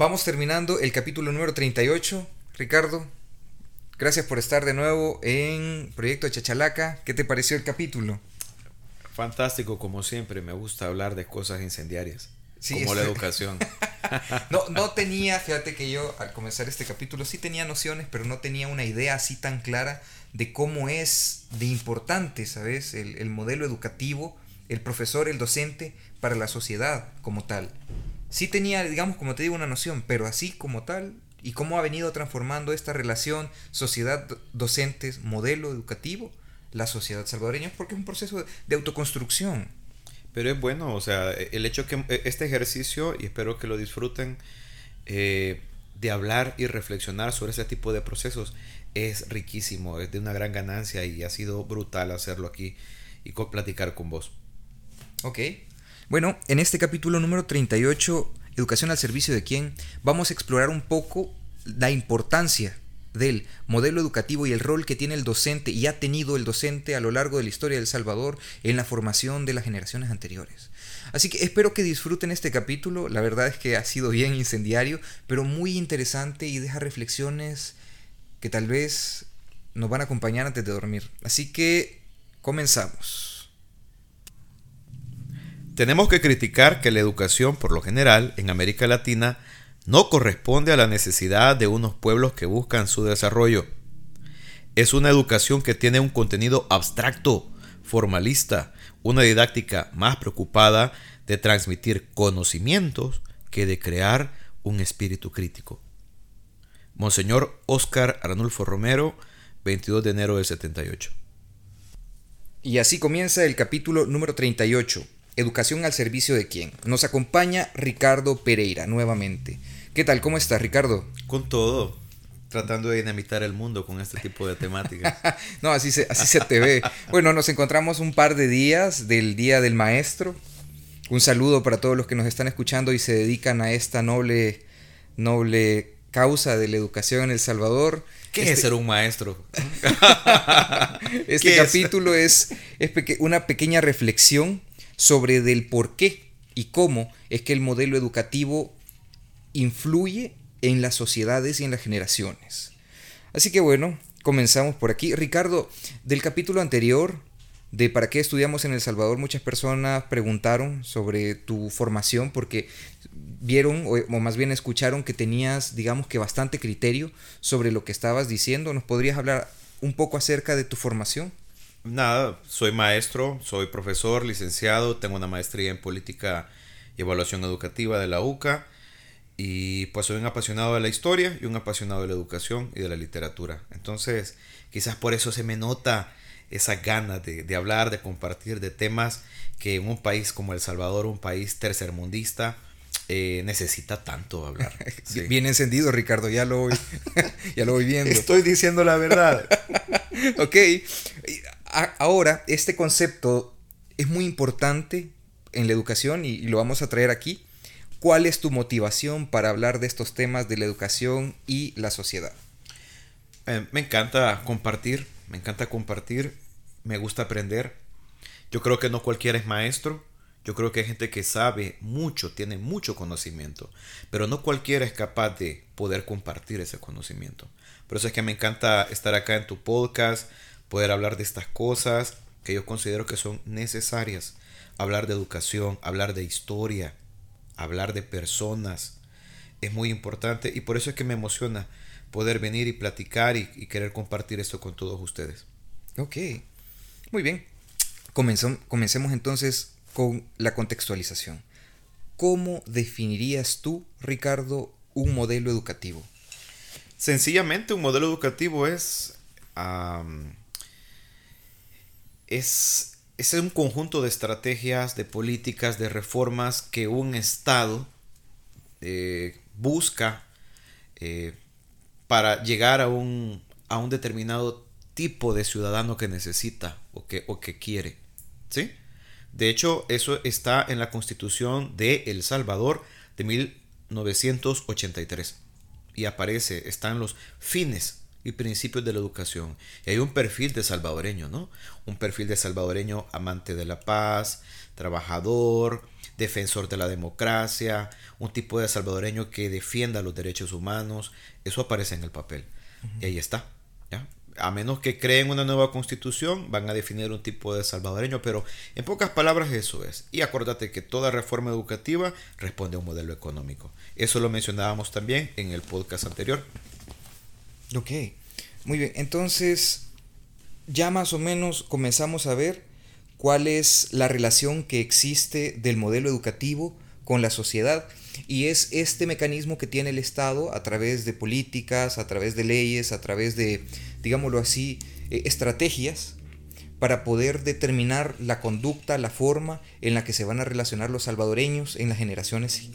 vamos terminando el capítulo número 38. Ricardo, gracias por estar de nuevo en Proyecto Chachalaca. ¿Qué te pareció el capítulo? Fantástico, como siempre. Me gusta hablar de cosas incendiarias. como la educación. no, no tenía, fíjate que yo al comenzar este capítulo sí tenía nociones, pero no tenía una idea así tan clara de cómo es de importante, ¿sabes? El, el modelo educativo, el profesor, el docente para la sociedad como tal. Sí tenía, digamos, como te digo, una noción, pero así como tal, y cómo ha venido transformando esta relación sociedad-docentes, modelo educativo, la sociedad salvadoreña, porque es un proceso de autoconstrucción. Pero es bueno, o sea, el hecho que e, este ejercicio, y espero que lo disfruten, eh, de hablar y reflexionar sobre ese tipo de procesos es riquísimo, es de una gran ganancia y ha sido brutal hacerlo aquí y platicar con vos. Ok. Bueno, en este capítulo número 38, Educación al servicio de quién, vamos a explorar un poco la importancia del modelo educativo y el rol que tiene el docente y ha tenido el docente a lo largo de la historia de El Salvador en la formación de las generaciones anteriores. Así que espero que disfruten este capítulo, la verdad es que ha sido bien incendiario, pero muy interesante y deja reflexiones que tal vez nos van a acompañar antes de dormir. Así que comenzamos. Tenemos que criticar que la educación, por lo general, en América Latina, no corresponde a la necesidad de unos pueblos que buscan su desarrollo. Es una educación que tiene un contenido abstracto, formalista, una didáctica más preocupada de transmitir conocimientos que de crear un espíritu crítico. Monseñor Óscar Arnulfo Romero, 22 de enero del 78. Y así comienza el capítulo número 38, Educación al servicio de quién. Nos acompaña Ricardo Pereira nuevamente. ¿Qué tal? ¿Cómo estás, Ricardo? Con todo. Tratando de dinamitar el mundo con este tipo de temáticas. no, así se, así se te ve. Bueno, nos encontramos un par de días del Día del Maestro. Un saludo para todos los que nos están escuchando y se dedican a esta noble, noble causa de la educación en El Salvador. ¿Qué es este ser un maestro? este capítulo es, es una pequeña reflexión sobre del por qué y cómo es que el modelo educativo influye en las sociedades y en las generaciones. Así que bueno, comenzamos por aquí. Ricardo, del capítulo anterior de para qué estudiamos en El Salvador, muchas personas preguntaron sobre tu formación porque vieron o, más bien escucharon que tenías, digamos que bastante criterio sobre lo que estabas diciendo. ¿Nos podrías hablar un poco acerca de tu formación? Nada, soy maestro, soy profesor, licenciado, tengo una maestría en política y evaluación educativa de la UCA y pues soy un apasionado de la historia y un apasionado de la educación y de la literatura. Entonces, quizás por eso se me nota esa ganas de, hablar, de compartir de temas que en un país como El Salvador, un país tercermundista, eh, necesita tanto hablar. Bien encendido, Ricardo, ya lo voy, ya lo voy viendo. Estoy diciendo la verdad. ok, ahora este concepto es muy importante en la educación y lo vamos a traer aquí. ¿Cuál es tu motivación para hablar de estos temas de la educación y la sociedad? Eh, me encanta compartir, me encanta compartir, me gusta aprender. Yo creo que no cualquiera es maestro, yo creo que hay gente que sabe mucho, tiene mucho conocimiento, pero no cualquiera es capaz de poder compartir ese conocimiento. Por eso es que me encanta estar acá en tu podcast, poder hablar de estas cosas que yo considero que son necesarias. Hablar de educación, hablar de historia, hablar de personas. Es muy importante y por eso es que me emociona poder venir y platicar y, querer compartir esto con todos ustedes. Ok, muy bien. comencemos entonces con la contextualización. ¿Cómo definirías tú, Ricardo, un modelo educativo? Sencillamente un modelo educativo es, es, es un conjunto de estrategias, de políticas, de reformas que un Estado eh, busca eh, para llegar a un, a un determinado tipo de ciudadano que necesita o que, o que quiere. ¿Sí? De hecho, eso está en la constitución de El Salvador de 1983. Y aparece, están los fines y principios de la educación. Y hay un perfil de salvadoreño, ¿no? Un perfil de salvadoreño amante de la paz, trabajador, defensor de la democracia, un tipo de salvadoreño que defienda los derechos humanos. Eso aparece en el papel. Y ahí está. ¿ya? A menos que creen una nueva constitución, van a definir un tipo de salvadoreño, pero en pocas palabras eso es. Y acuérdate que toda reforma educativa responde a un modelo económico. Eso lo mencionábamos también en el podcast anterior. Ok, muy bien. Entonces, ya más o menos comenzamos a ver cuál es la relación que existe del modelo educativo con la sociedad y es este mecanismo que tiene el Estado a través de políticas, a través de leyes, a través de, digámoslo así, eh, estrategias para poder determinar la conducta, la forma en la que se van a relacionar los salvadoreños en las generaciones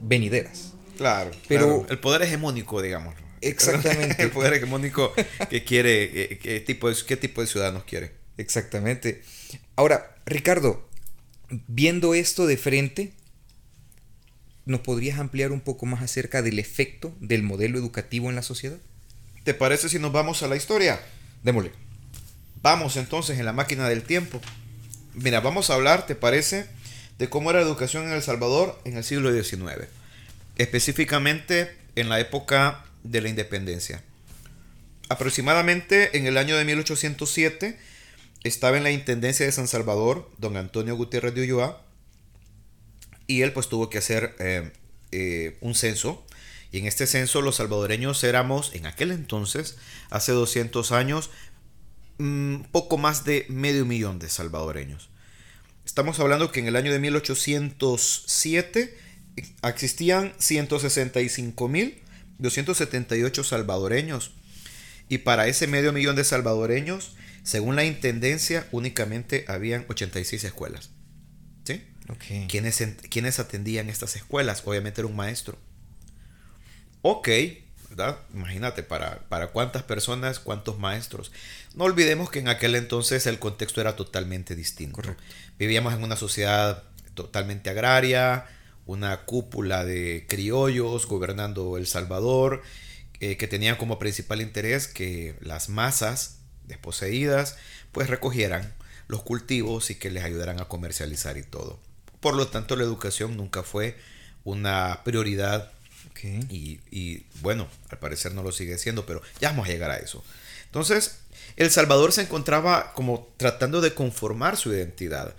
venideras. Claro, pero el poder hegemónico, digamos. Exactamente. el poder hegemónico que quiere, eh, qué tipo, de, qué tipo de ciudadanos quiere. Exactamente. Ahora, Ricardo, viendo esto de frente, ¿nos podrías ampliar un poco más acerca del efecto del modelo educativo en la sociedad? ¿Te parece si nos vamos a la historia? Démosle. Vamos entonces en la máquina del tiempo. Mira, vamos a hablar, ¿te parece? De cómo era la educación en El Salvador en el siglo XIX. Específicamente en la época de la independencia. Aproximadamente en el año de 1807 estaba en la Intendencia de San Salvador don Antonio Gutiérrez de Ulloa y él pues tuvo que hacer eh, eh, un censo y en este censo los salvadoreños éramos en aquel entonces, hace 200 años, mm, poco más de medio millón de salvadoreños. Estamos hablando que en el año de 1807 existían 165.278 salvadoreños. Y para ese medio millón de salvadoreños, según la intendencia, únicamente habían 86 escuelas. ¿Sí? ¿Quiénes, atendían estas escuelas? Obviamente era un maestro. Ok, ¿verdad? Imagínate, para, para cuántas personas, cuántos maestros. No olvidemos que en aquel entonces el contexto era totalmente distinto. Vivíamos en una sociedad totalmente agraria, una cúpula de criollos gobernando El Salvador, eh, que tenían como principal interés que las masas desposeídas pues recogieran los cultivos y que les ayudaran a comercializar y todo. Por lo tanto, la educación nunca fue una prioridad y, y, bueno, al parecer no lo sigue siendo, pero ya vamos a llegar a eso. Entonces, El Salvador se encontraba como tratando de conformar su identidad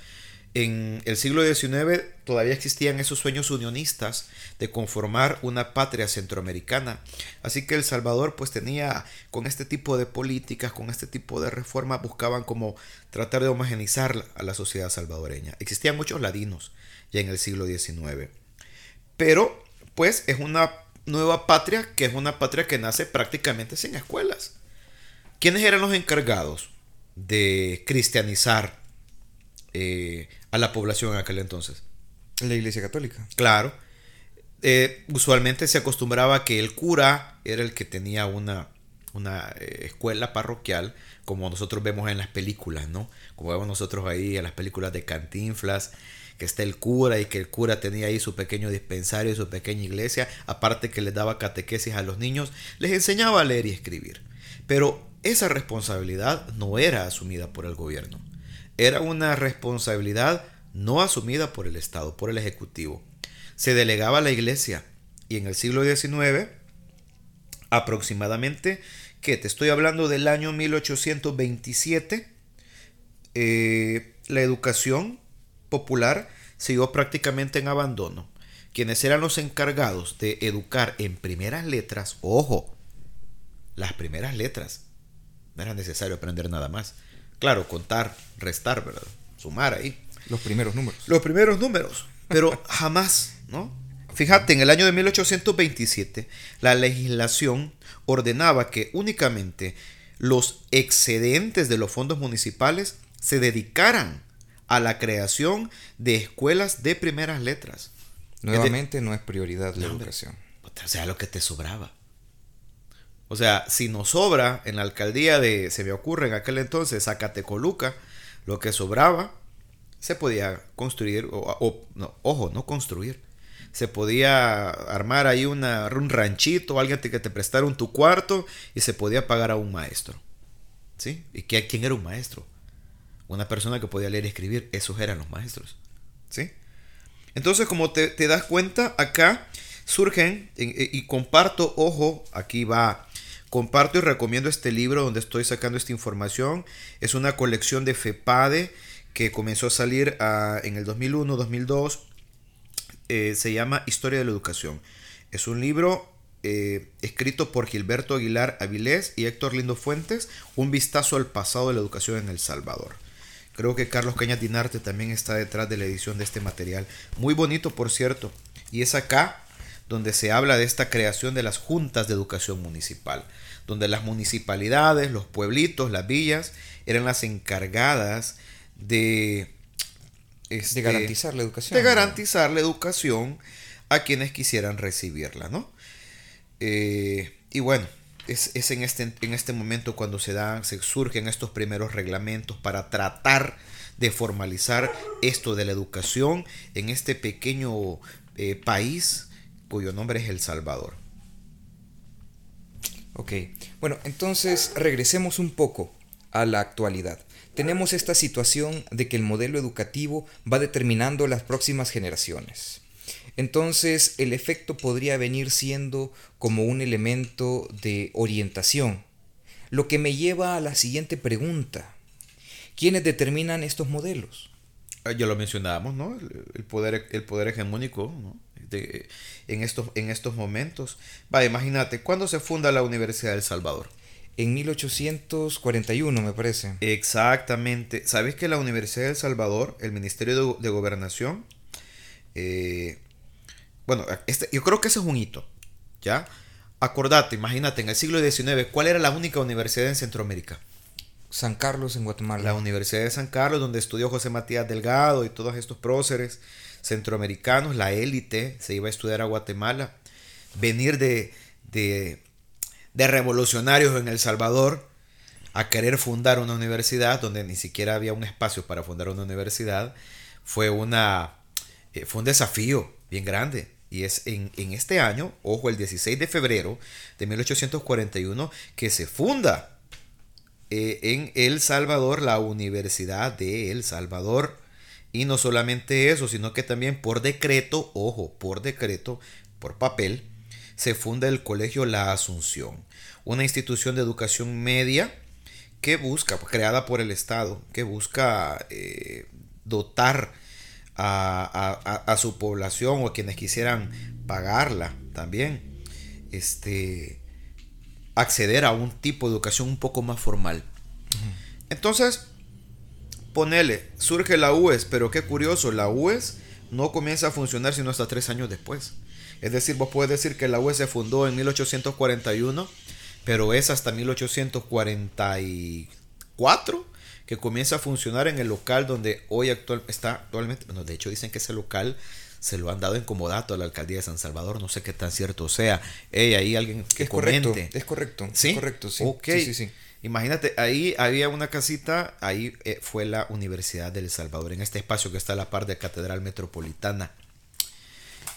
en el siglo XIX todavía existían esos sueños unionistas de conformar una patria centroamericana. Así que El Salvador pues tenía con este tipo de políticas, con este tipo de reformas, buscaban como tratar de homogenizar a la sociedad salvadoreña. Existían muchos ladinos ya en el siglo XIX. Pero pues es una nueva patria que es una patria que nace prácticamente sin escuelas. ¿Quiénes eran los encargados de cristianizar eh, a la población en aquel entonces. La Iglesia Católica. Claro. Eh, usualmente se acostumbraba que el cura era el que tenía una, una eh, escuela parroquial, como nosotros vemos en las películas, ¿no? Como vemos nosotros ahí en las películas de Cantinflas, que está el cura y que el cura tenía ahí su pequeño dispensario y su pequeña iglesia, aparte que les daba catequesis a los niños, les enseñaba a leer y escribir. Pero esa responsabilidad no era asumida por el gobierno era una responsabilidad no asumida por el Estado, por el Ejecutivo. Se delegaba a la Iglesia y en el siglo XIX, aproximadamente, que te estoy hablando del año 1827, eh, la educación popular siguió prácticamente en abandono. Quienes eran los encargados de educar en primeras letras, ojo, las primeras letras, no era necesario aprender nada más Claro, contar, restar, ¿verdad? Sumar ahí. Los primeros números. Los primeros números. Pero jamás, ¿no? Fíjate, en el año de 1827, la legislación ordenaba que únicamente los excedentes de los fondos municipales se dedicaran a la creación de escuelas de primeras letras. Nuevamente no es prioridad la educación. O sea, lo que te sobraba. O sea, si nos sobra en la alcaldía de, se me ocurre en aquel entonces, Zacatecoluca, lo que sobraba, se podía construir, o, ojo, no construir. Se podía armar ahí una, un ranchito, alguien que te prestara tu cuarto y se podía pagar a un maestro. ¿Sí? ¿Y quién era un maestro? Una persona que podía leer y escribir, esos eran los maestros. ¿Sí? Entonces, como te, te das cuenta, acá surgen, y comparto, ojo, aquí va, comparto y recomiendo este libro donde estoy sacando esta información. Es una colección de FEPADE que comenzó a salir ah, en el 2001, 2002. Eh, se llama Historia de la Educación. Es un libro eh, escrito por Gilberto Aguilar Avilés y Héctor Lindo Fuentes, un vistazo al pasado de la educación en El Salvador. Creo que Carlos Cañas Dinarte también está detrás de la edición de este material. Muy bonito, por cierto. Y es acá donde se habla de esta creación de las juntas de educación municipal, donde las municipalidades, los pueblitos, las villas eran las encargadas de, este, garantizar la educación. De garantizar la educación a quienes quisieran recibirla, ¿no? Eh, y bueno, es, en, este, en este momento cuando se dan, se surgen estos primeros reglamentos para tratar de formalizar esto de la educación en este pequeño eh, país cuyo nombre es El Salvador. Ok, bueno, entonces regresemos un poco a la actualidad. Tenemos esta situación de que el modelo educativo va determinando las próximas generaciones. Entonces el efecto podría venir siendo como un elemento de orientación, lo que me lleva a la siguiente pregunta. ¿Quiénes determinan estos modelos? Ah, ya lo mencionábamos, ¿no? El, poder, el poder hegemónico, ¿no? en, estos, en estos momentos. Va, imagínate, ¿cuándo se funda la Universidad de El Salvador? En 1841, me parece. Exactamente. ¿Sabes que la Universidad de El Salvador, el Ministerio de, Gobernación, eh, bueno, este, yo creo que ese es un hito, ¿ya? Acordate, imagínate, en el siglo XIX, ¿cuál era la única universidad en Centroamérica? San Carlos en Guatemala. La Universidad de San Carlos, donde estudió José Matías Delgado y todos estos próceres centroamericanos, la élite, se iba a estudiar a Guatemala, venir de, de, revolucionarios en El Salvador a querer fundar una universidad donde ni siquiera había un espacio para fundar una universidad, fue, una, eh, fue un desafío bien grande. Y es en, en, este año, ojo, el 16 de febrero de 1841, que se funda eh, en El Salvador la Universidad de El Salvador. Y no solamente eso, sino que también por decreto, ojo, por decreto, por papel, se funda el Colegio La Asunción, una institución de educación media que busca, creada por el Estado, que busca eh, dotar a, su población o a quienes quisieran pagarla también, este, acceder a un tipo de educación un poco más formal. Entonces, ponele, surge la UES, pero qué curioso, la UES no comienza a funcionar sino hasta tres años después. Es decir, vos puedes decir que la UES se fundó en 1841, pero es hasta 1844 que comienza a funcionar en el local donde hoy actual, está actualmente. Bueno, de hecho dicen que ese local se lo han dado en comodato a la alcaldía de San Salvador. No sé qué tan cierto sea. Hey, ahí alguien que es comente. Correcto, es correcto. ¿Sí? correcto, sí. sí, sí. Imagínate, ahí había una casita, ahí eh, fue la Universidad del Salvador, en este espacio que está a la par de Catedral Metropolitana.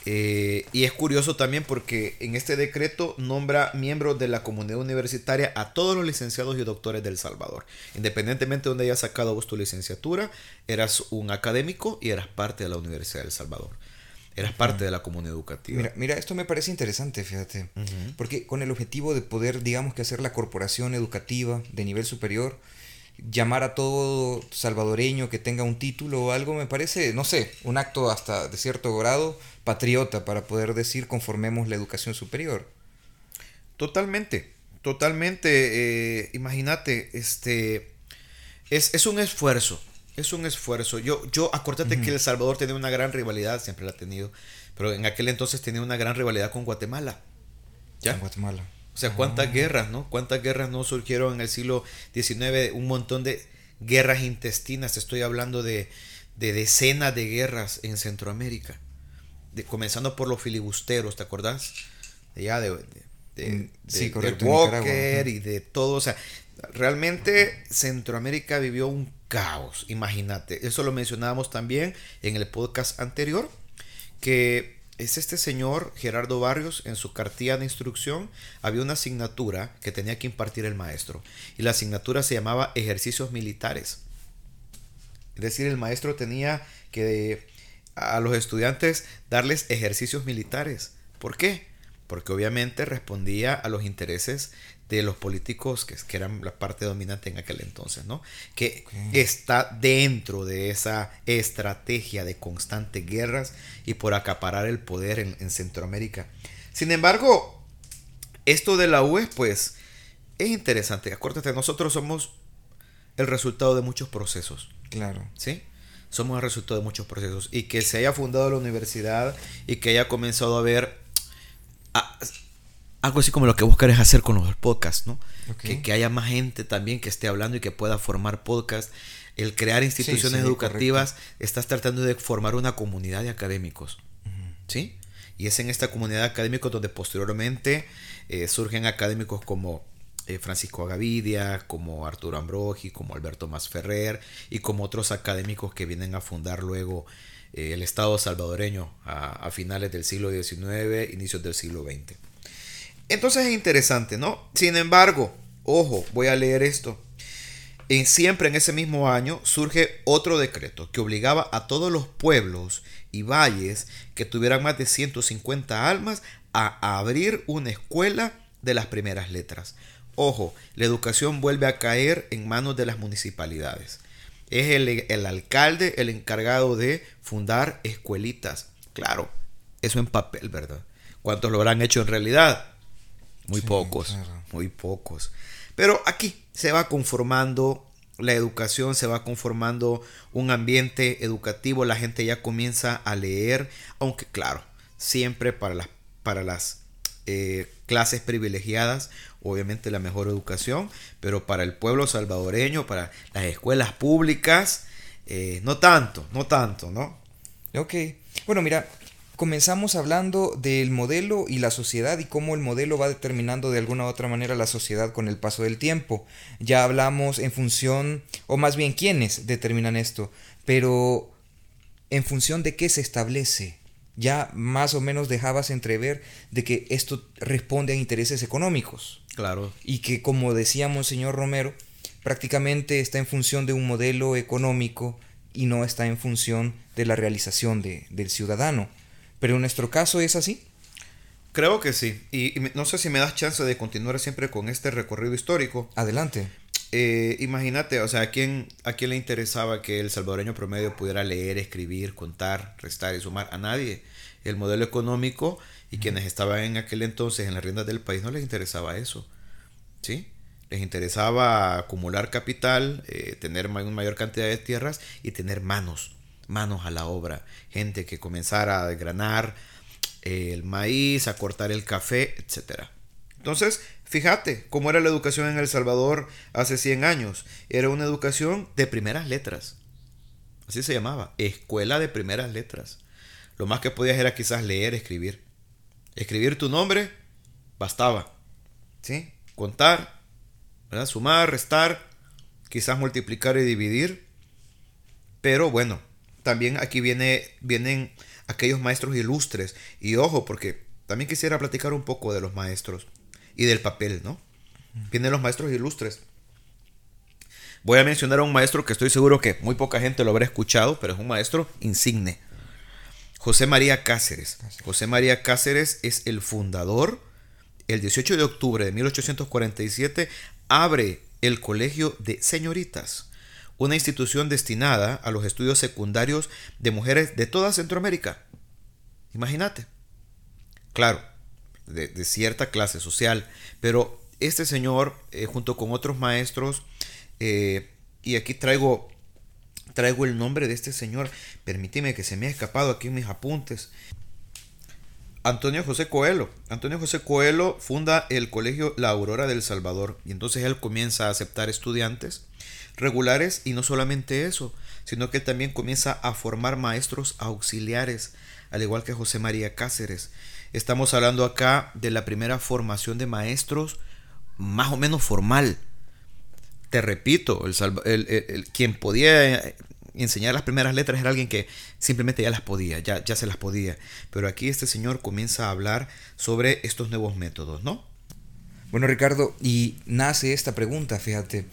Eh, y es curioso también porque en este decreto nombra miembros de la comunidad universitaria a todos los licenciados y doctores del Salvador. Independientemente de donde hayas sacado vos tu licenciatura, eras un académico y eras parte de la Universidad del Salvador eras parte de la comunidad educativa. Mira, esto me parece interesante, fíjate, porque con el objetivo de poder, digamos que hacer la corporación educativa de nivel superior, llamar a todo salvadoreño que tenga un título o algo, me parece, no sé, un acto hasta de cierto grado patriota para poder decir conformemos la educación superior. Totalmente, totalmente, eh, imagínate, este, es, es un esfuerzo, es un esfuerzo. Yo, yo acuérdate que El Salvador tenía una gran rivalidad, siempre la ha tenido, pero en aquel entonces tenía una gran rivalidad con Guatemala. ¿Ya? Con Guatemala. O sea, cuántas ah. guerras, ¿no? Cuántas guerras no surgieron en el siglo XIX, un montón de guerras intestinas. Estoy hablando de, decenas de guerras en Centroamérica. De, comenzando por los filibusteros, ¿te acordás? De ya de, de, sí, correcto, Walker y de todo. O sea, realmente Centroamérica vivió un caos, imagínate. Eso lo mencionábamos también en el podcast anterior, que es este señor Gerardo Barrios, en su cartilla de instrucción había una asignatura que tenía que impartir el maestro. Y la asignatura se llamaba ejercicios militares. Es decir, el maestro tenía que a los estudiantes darles ejercicios militares. ¿Por qué? Porque obviamente respondía a los intereses de los políticos que, que eran la parte dominante en aquel entonces, ¿no? Que está dentro de esa estrategia de constantes guerras y por acaparar el poder en, en Centroamérica. Sin embargo, esto de la UE, pues, es interesante. Acuérdate, nosotros somos el resultado de muchos procesos. Claro. ¿Sí? Somos el resultado de muchos procesos. Y que se haya fundado la universidad y que haya comenzado a ver algo así como lo que vos querés hacer con los podcasts, ¿no? Que, que, haya más gente también que esté hablando y que pueda formar podcasts. El crear instituciones educativas, estás tratando de formar una comunidad de académicos. ¿Sí? Y es en esta comunidad de académicos donde posteriormente eh, surgen académicos como eh, Francisco Agavidia, como Arturo Ambrogi, como Alberto Masferrer y como otros académicos que vienen a fundar luego eh, el Estado salvadoreño a, a, finales del siglo XIX, inicios del siglo XX. Entonces es interesante, ¿no? Sin embargo, ojo, voy a leer esto. En, siempre en ese mismo año surge otro decreto que obligaba a todos los pueblos y valles que tuvieran más de 150 almas a abrir una escuela de las primeras letras. Ojo, la educación vuelve a caer en manos de las municipalidades. Es el, el alcalde el encargado de fundar escuelitas. Claro, eso en papel, ¿verdad? ¿Cuántos lo habrán hecho en realidad? Muy pocos, muy pocos. Pero aquí se va conformando la educación, se va conformando un ambiente educativo, la gente ya comienza a leer, aunque claro, siempre para las, para las eh, clases privilegiadas, obviamente la mejor educación, pero para el pueblo salvadoreño, para las escuelas públicas, eh, no tanto, no tanto, ¿no? Ok, bueno, mira, comenzamos hablando del modelo y la sociedad y cómo el modelo va determinando de alguna u otra manera la sociedad con el paso del tiempo. Ya hablamos en función, o más bien quiénes determinan esto, pero en función de qué se establece. Ya más o menos dejabas entrever de que esto responde a intereses económicos. Claro. Y que como decíamos, señor Romero, prácticamente está en función de un modelo económico y no está en función de la realización de, del ciudadano. Pero en nuestro caso es así. Creo que sí. Y, no sé si me das chance de continuar siempre con este recorrido histórico. Adelante. Eh, imagínate, o sea, ¿a quién, ¿a quién le interesaba que el salvadoreño promedio pudiera leer, escribir, contar, restar y sumar? A nadie. El modelo económico y quienes estaban en aquel entonces en las riendas del país no les interesaba eso. ¿Sí? Les interesaba acumular capital, eh, tener una mayor cantidad de tierras y tener manos manos a la obra, gente que comenzara a desgranar eh, el maíz, a cortar el café, etc. Entonces, fíjate cómo era la educación en El Salvador hace 100 años. Era una educación de primeras letras. Así se llamaba, escuela de primeras letras. Lo más que podías era quizás leer, escribir. Escribir tu nombre, bastaba. ¿Sí? Contar, sumar, restar, quizás multiplicar y dividir. Pero bueno, también aquí viene, vienen aquellos maestros ilustres. Y ojo, porque también quisiera platicar un poco de los maestros y del papel, ¿no? Vienen los maestros ilustres. Voy a mencionar a un maestro que estoy seguro que muy poca gente lo habrá escuchado, pero es un maestro insigne. José María Cáceres. José María Cáceres es el fundador. El 18 de octubre de 1847 abre el Colegio de Señoritas una institución destinada a los estudios secundarios de mujeres de toda Centroamérica. Imagínate. Claro, de, cierta clase social, pero este señor, eh, junto con otros maestros, eh, y aquí traigo, traigo el nombre de este señor, permíteme que se me ha escapado aquí mis apuntes. Antonio José Coelho. Antonio José Coelho funda el colegio La Aurora del Salvador y entonces él comienza a aceptar estudiantes regulares y no solamente eso, sino que también comienza a formar maestros auxiliares, al igual que José María Cáceres. Estamos hablando acá de la primera formación de maestros más o menos formal. Te repito, quien podía enseñar las primeras letras era alguien que simplemente ya las podía, ya, ya se las podía. Pero aquí este señor comienza a hablar sobre estos nuevos métodos, ¿no? Bueno, Ricardo, y nace esta pregunta, fíjate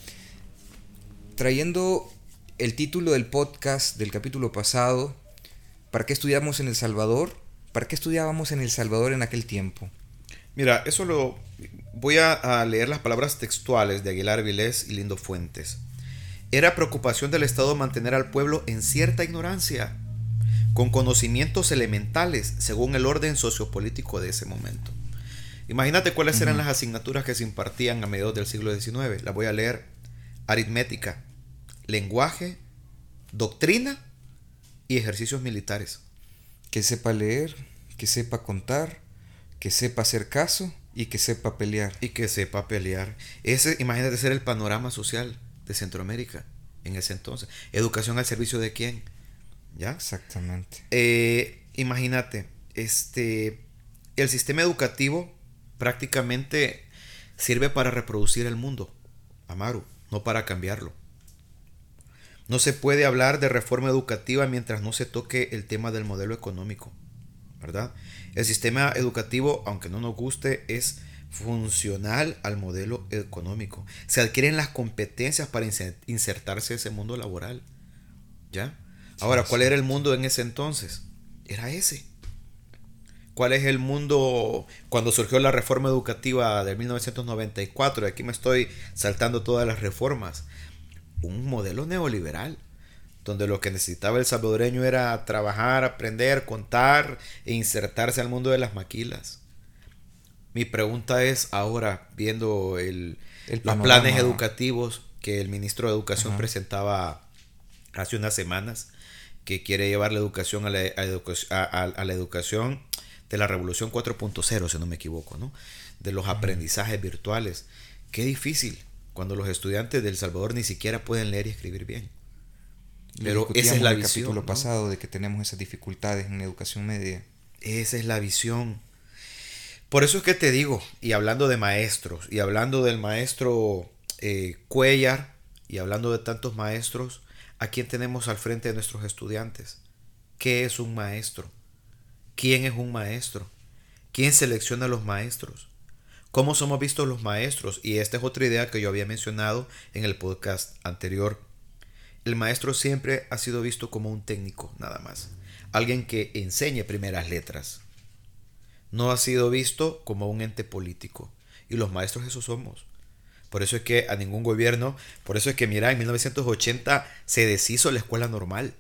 trayendo el título del podcast del capítulo pasado, ¿Para qué estudiamos en El Salvador? ¿Para qué estudiábamos en El Salvador en aquel tiempo? Mira, eso lo voy a, leer las palabras textuales de Aguilar Vilés y Lindo Fuentes. Era preocupación del Estado mantener al pueblo en cierta ignorancia, con conocimientos elementales según el orden sociopolítico de ese momento. Imagínate cuáles eran las asignaturas que se impartían a mediados del siglo XIX. Las voy a leer. Aritmética, lenguaje, doctrina y ejercicios militares. Que sepa leer, que sepa contar, que sepa hacer caso y que sepa pelear. Y que sepa pelear. Ese, imagínate ser el panorama social de Centroamérica en ese entonces. Educación al servicio de quién? ¿Ya? Exactamente. Eh, imagínate, este, el sistema educativo prácticamente sirve para reproducir el mundo, Amaru, no para cambiarlo. No se puede hablar de reforma educativa mientras no se toque el tema del modelo económico, ¿verdad? El sistema educativo, aunque no nos guste, es funcional al modelo económico. Se adquieren las competencias para insertarse en ese mundo laboral. ¿Ya? Ahora, ¿cuál era el mundo en ese entonces? Era ese. ¿Cuál es el mundo cuando surgió la reforma educativa de 1994? Aquí me estoy saltando todas las reformas. Un modelo neoliberal, donde lo que necesitaba el salvadoreño era trabajar, aprender, contar e insertarse al mundo de las maquilas. Mi pregunta es ahora, viendo el, los planes educativos que el ministro de Educación presentaba hace unas semanas, que quiere llevar la educación a la, a la educación de la revolución 4.0, si no me equivoco, ¿no? De los aprendizajes virtuales. Qué difícil cuando los estudiantes del Salvador ni siquiera pueden leer y escribir bien. Pero esa es la el visión. capítulo pasado de que tenemos esas dificultades en educación media. Esa es la visión. Por eso es que te digo, y hablando de maestros, y hablando del maestro eh, Cuellar, y hablando de tantos maestros, ¿a quién tenemos al frente de nuestros estudiantes? ¿Qué es un maestro? ¿Quién es un maestro? ¿Quién selecciona a los maestros? ¿Cómo somos vistos los maestros? Y esta es otra idea que yo había mencionado en el podcast anterior. El maestro siempre ha sido visto como un técnico, nada más. Alguien que enseñe primeras letras. No ha sido visto como un ente político. Y los maestros eso somos. Por eso es que a ningún gobierno, por eso es que mira, en 1980 se deshizo la escuela normal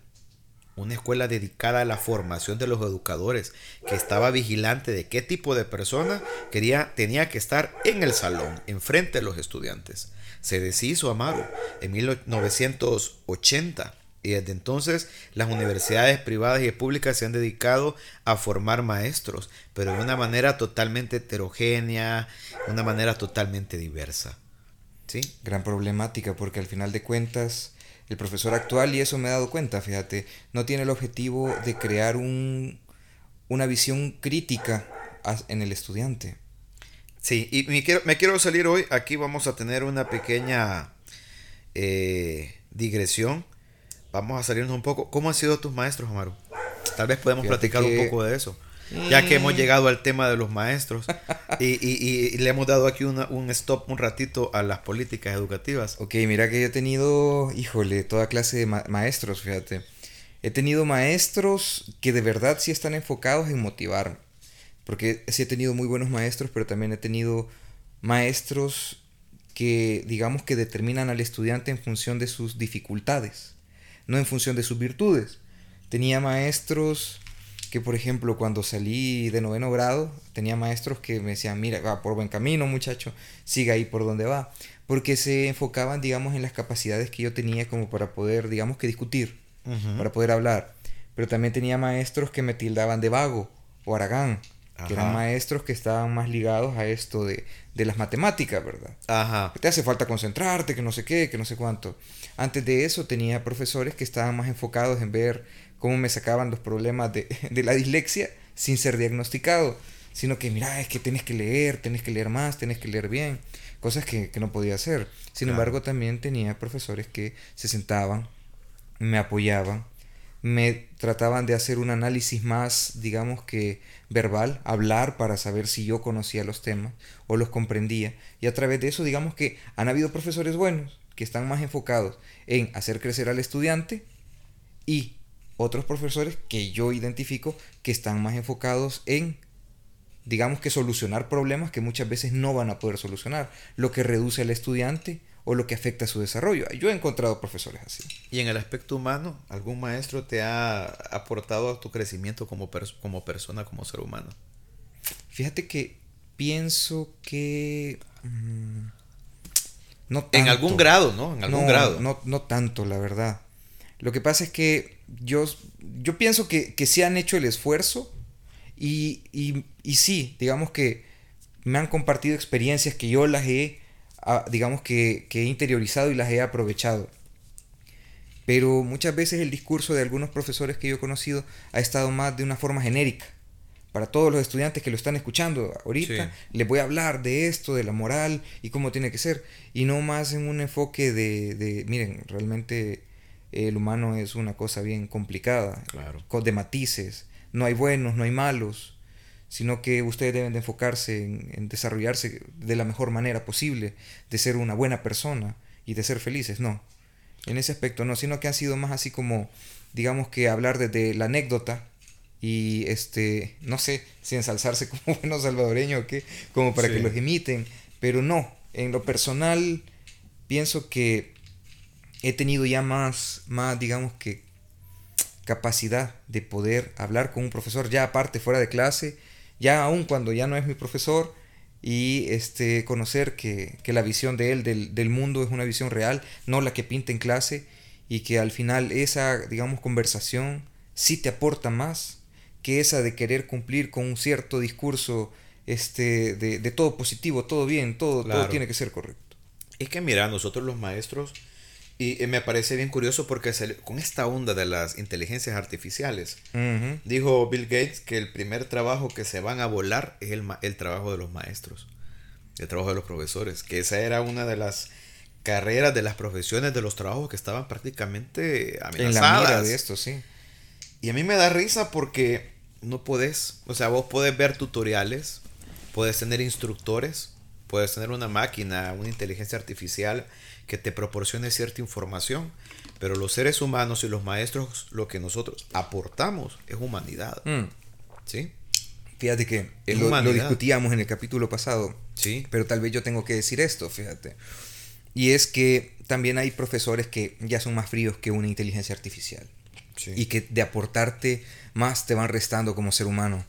una escuela dedicada a la formación de los educadores, que estaba vigilante de qué tipo de persona quería, tenía que estar en el salón, enfrente de los estudiantes. Se deshizo Amaru en 1980 y desde entonces las universidades privadas y públicas se han dedicado a formar maestros, pero de una manera totalmente heterogénea, de una manera totalmente diversa. ¿Sí? Gran problemática porque al final de cuentas el profesor actual, y eso me he dado cuenta, fíjate, no tiene el objetivo de crear un, una visión crítica en el estudiante. Sí, y me quiero, me quiero salir hoy, aquí vamos a tener una pequeña eh, digresión. Vamos a salirnos un poco. ¿Cómo han sido tus maestros, Amaru? Tal vez podemos platicar un poco de eso. Ya que hemos mm. llegado al tema de los maestros y, le hemos dado aquí un stop un ratito a las políticas educativas. Ok, mira que yo he tenido, híjole, toda clase de maestros, fíjate. He tenido maestros que de verdad sí están enfocados en motivar. Porque sí he tenido muy buenos maestros, pero también he tenido maestros que digamos que determinan al estudiante en función de sus dificultades, no en función de sus virtudes. Tenía maestros que por ejemplo cuando salí de noveno grado tenía maestros que me decían, mira, va por buen camino muchacho, siga ahí por donde va, porque se enfocaban digamos en las capacidades que yo tenía como para poder digamos que discutir, para poder hablar, pero también tenía maestros que me tildaban de vago o aragán, que eran maestros que estaban más ligados a esto de, de las matemáticas, ¿verdad? Ajá. Que te hace falta concentrarte, que no sé qué, que no sé cuánto. Antes de eso tenía profesores que estaban más enfocados en ver cómo me sacaban los problemas de, la dislexia sin ser diagnosticado, sino que, mira, es que tienes que leer, tienes que leer más, tienes que leer bien, cosas que, no podía hacer. Sin embargo, también tenía profesores que se sentaban, me apoyaban, me trataban de hacer un análisis más, digamos que verbal, hablar para saber si yo conocía los temas o los comprendía. Y a través de eso, digamos que han habido profesores buenos que están más enfocados en hacer crecer al estudiante y otros profesores que yo identifico que están más enfocados en, digamos que solucionar problemas que muchas veces no van a poder solucionar, lo que reduce al estudiante o lo que afecta a su desarrollo. Yo he encontrado profesores así. Y en el aspecto humano, ¿algún maestro te ha aportado a tu crecimiento como, como persona, como ser humano? Fíjate que pienso que... Mm, no En algún grado, ¿no? En algún grado. No, no tanto, la verdad. Lo que pasa es que yo, yo pienso que, que sí han hecho el esfuerzo y, y, y sí, digamos que me han compartido experiencias que yo las he digamos que, he interiorizado y las he aprovechado. Pero muchas veces el discurso de algunos profesores que yo he conocido ha estado más de una forma genérica. Para todos los estudiantes que lo están escuchando ahorita, les voy a hablar de esto, de la moral y cómo tiene que ser. Y no más en un enfoque de, de miren, realmente el humano es una cosa bien complicada, claro. de matices. No hay buenos, no hay malos sino que ustedes deben de enfocarse en, desarrollarse de la mejor manera posible, de ser una buena persona y de ser felices. No, en ese aspecto no, sino que han sido más así como, digamos que hablar desde la anécdota y este, no sé si ensalzarse como buenos salvadoreños o qué, como para que los imiten, pero no, en lo personal pienso que he tenido ya más, más digamos que capacidad de poder hablar con un profesor ya aparte fuera de clase ya aún cuando ya no es mi profesor, y este, conocer que, la visión de él del, mundo es una visión real, no la que pinta en clase, y que al final esa, digamos, conversación sí te aporta más que esa de querer cumplir con un cierto discurso este, de, todo positivo, todo bien, todo, todo tiene que ser correcto. Es que mira, nosotros los maestros, y me parece bien curioso porque con esta onda de las inteligencias artificiales, dijo Bill Gates que el primer trabajo que se van a volar es el, el, trabajo de los maestros, el trabajo de los profesores, que esa era una de las carreras, de las profesiones, de los trabajos que estaban prácticamente amenazadas. En la mira de esto, sí. Y a mí me da risa porque no puedes, o sea, vos podés ver tutoriales, puedes tener instructores, puedes tener una máquina, una inteligencia artificial que te proporcione cierta información, pero los seres humanos y los maestros lo que nosotros aportamos es humanidad. Mm. ¿Sí? Fíjate que lo, lo, discutíamos en el capítulo pasado. Sí. Pero tal vez yo tengo que decir esto, fíjate. Y es que también hay profesores que ya son más fríos que una inteligencia artificial. Sí. Y que de aportarte más te van restando como ser humano.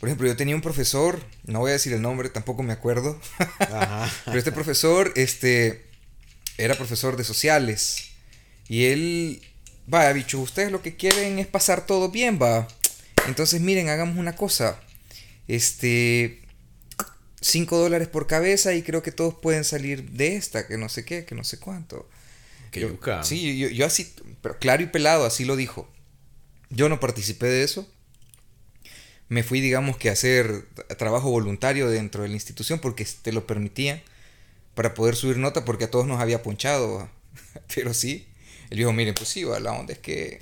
Por ejemplo, yo tenía un profesor, no voy a decir el nombre, tampoco me acuerdo. Ajá. pero este profesor, este, era profesor de sociales. Y él, va, bicho, ustedes lo que quieren es pasar todo bien, va. Entonces, miren, hagamos una cosa. Este, 5 dólares por cabeza y creo que todos pueden salir de esta, que no sé qué, que no sé cuánto. Que yo, sí, yo, yo así, pero claro y pelado, así lo dijo. Yo no participé de eso. Me fui, digamos que a hacer trabajo voluntario dentro de la institución porque te lo permitía para poder subir nota porque a todos nos había punchado. Pero sí, él dijo, miren, pues sí, la onda es que...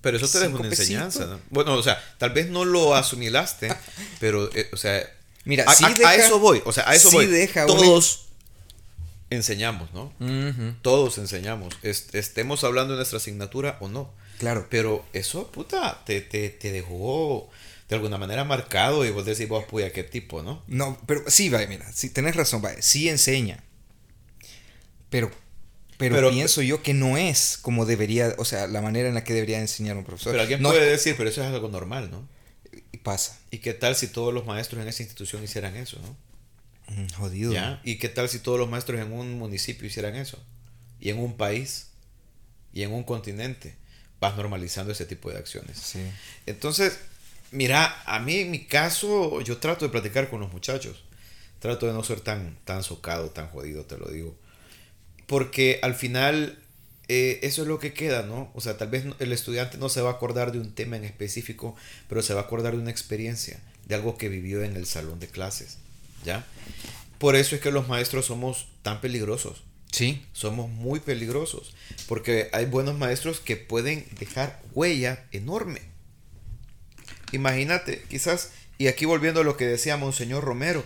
Pero eso te una enseñanza, ¿no? Bueno, o sea, tal vez no lo asumilaste, pero, eh, o sea... Mira, a, sí a, eso voy, o sea, a eso voy. Todos enseñamos, ¿no? Todos enseñamos, estemos hablando de nuestra asignatura o no. Claro. Pero eso, puta, te, te, te dejó de alguna manera marcado y vos decís, vos, puya, qué tipo, ¿no? No, pero sí, va, mira, sí, tenés razón, va, sí enseña. Pero, pero, pienso yo que no es como debería, o sea, la manera en la que debería enseñar un profesor. Pero alguien puede decir, pero eso es algo normal, ¿no? Y pasa. ¿Y qué tal si todos los maestros en esa institución hicieran eso, no? Mm, jodido. ¿Ya? ¿Y qué tal si todos los maestros en un municipio hicieran eso? Y en un país, y en un continente, vas normalizando ese tipo de acciones. Sí. Entonces, Mira, a mí en mi caso, yo trato de platicar con los muchachos. Trato de no ser tan, tan socado, tan jodido, te lo digo. Porque al final eh, eso es lo que queda, ¿no? O sea, tal vez el estudiante no se va a acordar de un tema en específico, pero se va a acordar de una experiencia, de algo que vivió en el salón de clases, ¿ya? Por eso es que los maestros somos tan peligrosos. Sí. Somos muy peligrosos, porque hay buenos maestros que pueden dejar huella enorme Imagínate, quizás, y aquí volviendo a lo que decía Monseñor Romero,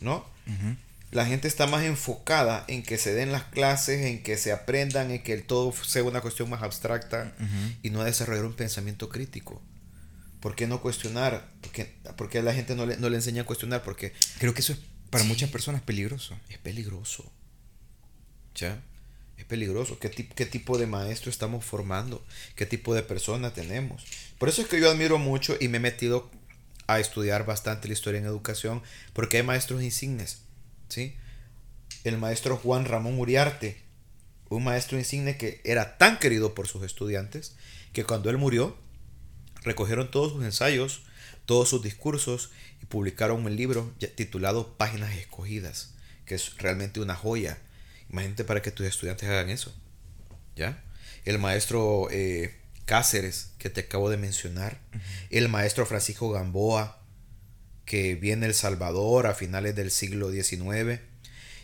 ¿no? la gente está más enfocada en que se den las clases, en que se aprendan, en que el todo sea una cuestión más abstracta y no desarrollar un pensamiento crítico. ¿Por qué no cuestionar? ¿Por qué, a la gente no le, no le enseña a cuestionar? Porque creo que eso es para muchas personas peligroso. Es peligroso. ¿Ya? Es peligroso. ¿Qué, ¿Qué tipo de maestro estamos formando? ¿Qué tipo de persona tenemos? Por eso es que yo admiro mucho y me he metido a estudiar bastante la historia en educación, porque hay maestros insignes. ¿sí? El maestro Juan Ramón Uriarte, un maestro insigne que era tan querido por sus estudiantes, que cuando él murió, recogieron todos sus ensayos, todos sus discursos y publicaron un libro titulado Páginas Escogidas, que es realmente una joya Imagínate para que tus estudiantes hagan eso. ¿Ya? El maestro eh, Cáceres, que te acabo de mencionar. El maestro Francisco Gamboa, que viene El Salvador a finales del siglo XIX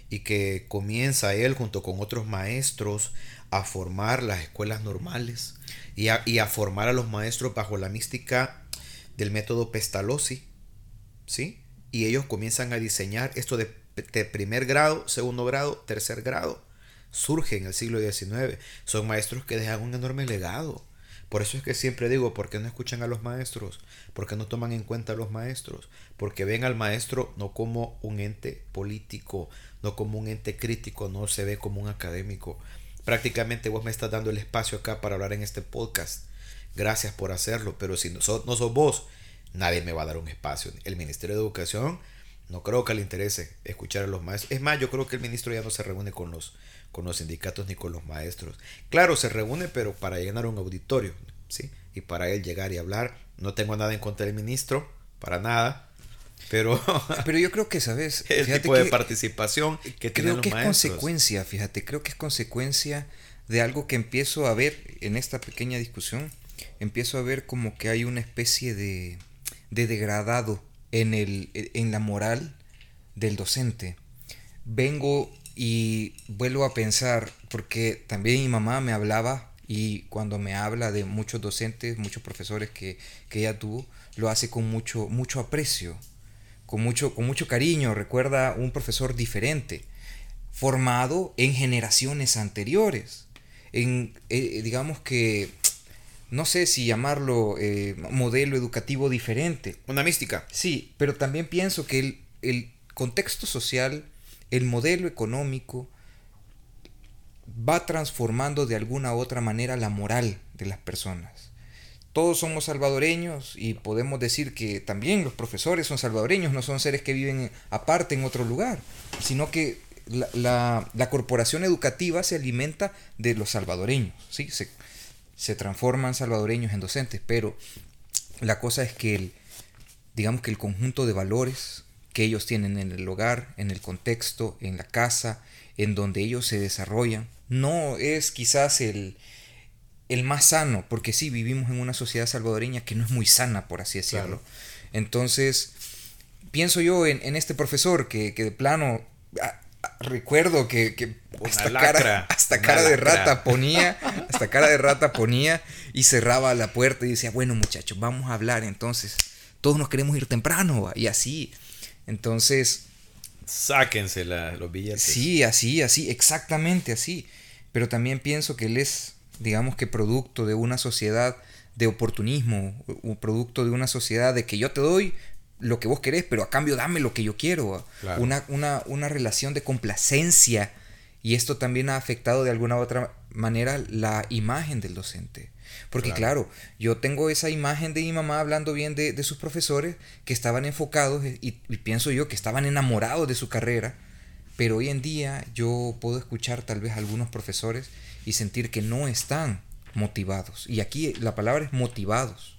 y que comienza él junto con otros maestros a formar las escuelas normales y a, y a formar a los maestros bajo la mística del método Pestalozzi, ¿sí? Y ellos comienzan a diseñar esto de de primer grado, segundo grado, tercer grado. Surge en el siglo XIX. Son maestros que dejan un enorme legado. Por eso es que siempre digo, ¿por qué no escuchan a los maestros? ¿Por qué no toman en cuenta a los maestros? Porque ven al maestro no como un ente político, no como un ente crítico, no se ve como un académico. Prácticamente vos me estás dando el espacio acá para hablar en este podcast. Gracias por hacerlo, pero si no sos, no sos vos, nadie me va a dar un espacio. El Ministerio de Educación no creo que le interese escuchar a los maestros. Es más, yo creo que el ministro ya no se reúne con los, con los sindicatos ni con los maestros. Claro, se reúne, pero para llenar un auditorio, ¿sí? Y para él llegar y hablar. No tengo nada en contra del ministro, para nada. Pero, pero yo creo que, ¿sabes? El tipo de participación que Creo que es consecuencia, fíjate, creo que es consecuencia de algo que empiezo a ver en esta pequeña discusión. Empiezo a ver como que hay una especie de, de degradado en, el, en la moral del docente. Vengo y vuelvo a pensar, porque también mi mamá me hablaba y cuando me habla de muchos docentes, muchos profesores que, que ella tuvo, lo hace con mucho, mucho aprecio, con mucho, con mucho cariño. Recuerda un profesor diferente, formado en generaciones anteriores. En, eh, digamos que no sé si llamarlo eh, modelo educativo diferente. Una mística. Sí, pero también pienso que el, el, contexto social, el modelo económico, va transformando de alguna u otra manera la moral de las personas. Todos somos salvadoreños y podemos decir que también los profesores son salvadoreños, no son seres que viven aparte en otro lugar, sino que la, la, la corporación educativa se alimenta de los salvadoreños, ¿sí? Se, se transforman salvadoreños en docentes, pero la cosa es que el, digamos que el conjunto de valores que ellos tienen en el hogar, en el contexto, en la casa, en donde ellos se desarrollan, no es quizás el, el más sano, porque sí vivimos en una sociedad salvadoreña que no es muy sana, por así decirlo. Entonces, pienso yo en, en, este profesor que, que de plano recuerdo que, hasta, cara, hasta cara de rata ponía, hasta cara de rata ponía y cerraba la puerta y decía, bueno muchachos, vamos a hablar entonces, todos nos queremos ir temprano y así. Entonces... Sáquense los billetes. Sí, así, así, exactamente así. Pero también pienso que él es, digamos que producto de una sociedad de oportunismo, un producto de una sociedad de que yo te doy, lo que vos querés, pero a cambio dame lo que yo quiero. Una, una, una, relación de complacencia. Y esto también ha afectado de alguna u otra manera la imagen del docente. Porque claro, yo tengo esa imagen de mi mamá hablando bien de, de sus profesores que estaban enfocados y, y, pienso yo que estaban enamorados de su carrera. Pero hoy en día yo puedo escuchar tal vez a algunos profesores y sentir que no están motivados. Y aquí la palabra es motivados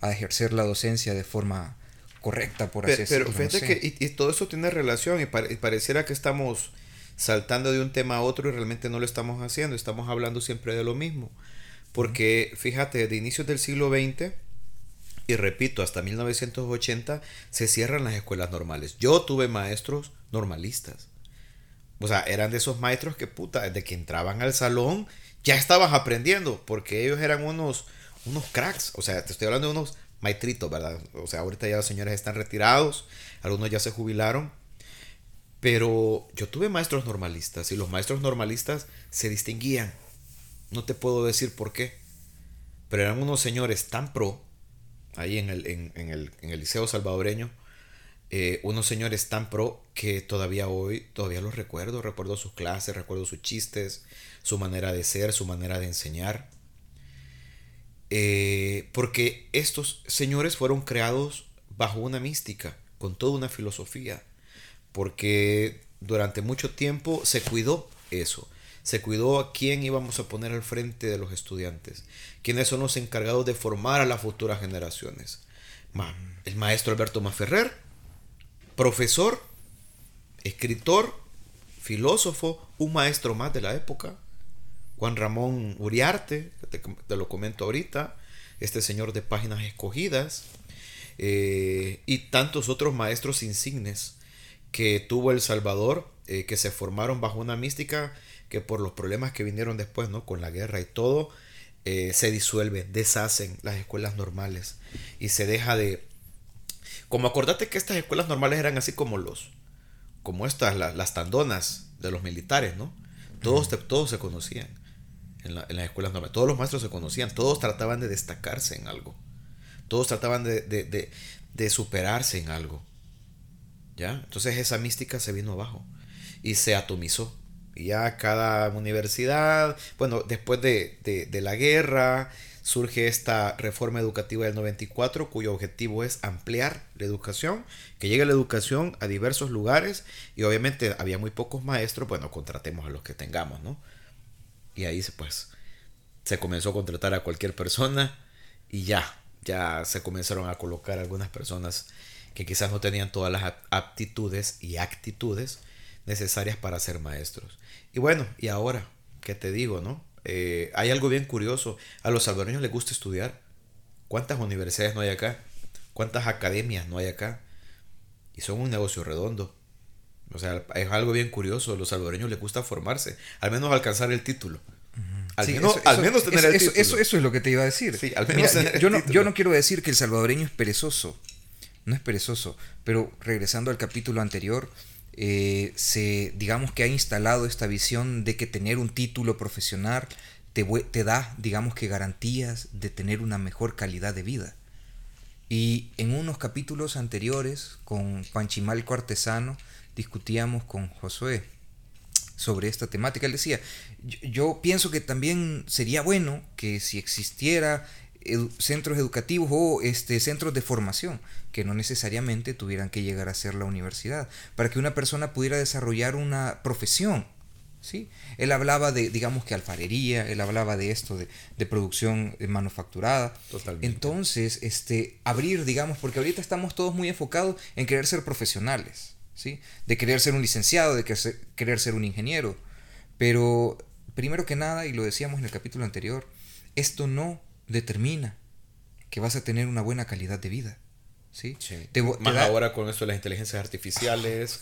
a ejercer la docencia de forma correcta, por así decirlo. Pero fíjate que y, todo eso tiene relación y, pareciera que estamos saltando de un tema a otro y realmente no lo estamos haciendo, estamos hablando siempre de lo mismo. Porque fíjate, de inicios del siglo XX, y repito, hasta 1980 se cierran las escuelas normales. Yo tuve maestros normalistas. O sea, eran de esos maestros que puta, desde que entraban al salón ya estabas aprendiendo, porque ellos eran unos, unos cracks. O sea, te estoy hablando de unos maestritos, ¿verdad? O sea, ahorita ya los señores están retirados, algunos ya se jubilaron, Pero yo tuve maestros normalistas y los maestros normalistas se distinguían. No te puedo decir por qué. Pero eran unos señores tan pro, ahí en el, en, el, en el Liceo Salvadoreño, eh, unos señores tan pro que todavía hoy, todavía los recuerdo, recuerdo sus clases, recuerdo sus chistes, su manera de ser, su manera de enseñar. Eh, porque estos señores fueron creados bajo una mística, con toda una filosofía, porque durante mucho tiempo se cuidó eso, se cuidó a quién íbamos a poner al frente de los estudiantes, quiénes son los encargados de formar a las futuras generaciones. el maestro Alberto Maferrer, profesor, escritor, filósofo, un maestro más de la época, Juan Ramón Uriarte, te, te lo comento ahorita, este señor de páginas escogidas, eh, y tantos otros maestros insignes que tuvo El Salvador, eh, que se formaron bajo una mística que por los problemas que vinieron después, ¿no? Con la guerra y todo, eh, se disuelve, deshacen las escuelas normales y se deja de... Como acordate que estas escuelas normales eran así como los, como estas, las tandonas de los militares, ¿no? Todos, todos se conocían en, en las escuelas normales, todos los maestros se conocían, todos trataban de destacarse en algo. Todos trataban de, superarse en algo. ¿Ya? Entonces esa mística se vino abajo y se atomizó. Y ya cada universidad, bueno, después de, de, la guerra, surge esta reforma educativa del 94 cuyo objetivo es ampliar la educación, que llegue la educación a diversos lugares y obviamente había muy pocos maestros, bueno, contratemos a los que tengamos, ¿no? Y ahí pues se comenzó a contratar a cualquier persona y ya, ya se comenzaron a colocar algunas personas que quizás no tenían todas las aptitudes y actitudes necesarias para ser maestros. Y bueno, y ahora, ¿qué te digo, no? Eh, hay algo bien curioso. A los salvadoreños les gusta estudiar. ¿Cuántas universidades no hay acá? ¿Cuántas academias no hay acá? Y son un negocio redondo. O sea, es algo bien curioso. A los salvadoreños les gusta formarse, al menos alcanzar el título. Al, menos, al menos tener el Eso, es lo que te iba a decir. yo, no, yo no quiero decir que el salvadoreño es perezoso. No es perezoso. Pero regresando al capítulo anterior, eh, se, digamos que ha instalado esta visión de que tener un título profesional te, te da, digamos que garantías de tener una mejor calidad de vida. Y en unos capítulos anteriores, con Panchimalco Artesano, discutíamos con Josué sobre esta temática. Él decía, yo, pienso que también sería bueno que si existiera centros educativos o este, centros de formación, que no necesariamente tuvieran que llegar a ser la universidad, para que una persona pudiera desarrollar una profesión. ¿sí? Él hablaba de, digamos que alfarería, él hablaba de esto, de, de producción manufacturada. Totalmente. Entonces, este, abrir, digamos, porque ahorita estamos todos muy enfocados en querer ser profesionales. De querer ser un licenciado, de querer ser un ingeniero. Pero, primero que nada, y lo decíamos en el capítulo anterior, esto no determina que vas a tener una buena calidad de vida. ¿sí? Más ahora con esto de las inteligencias artificiales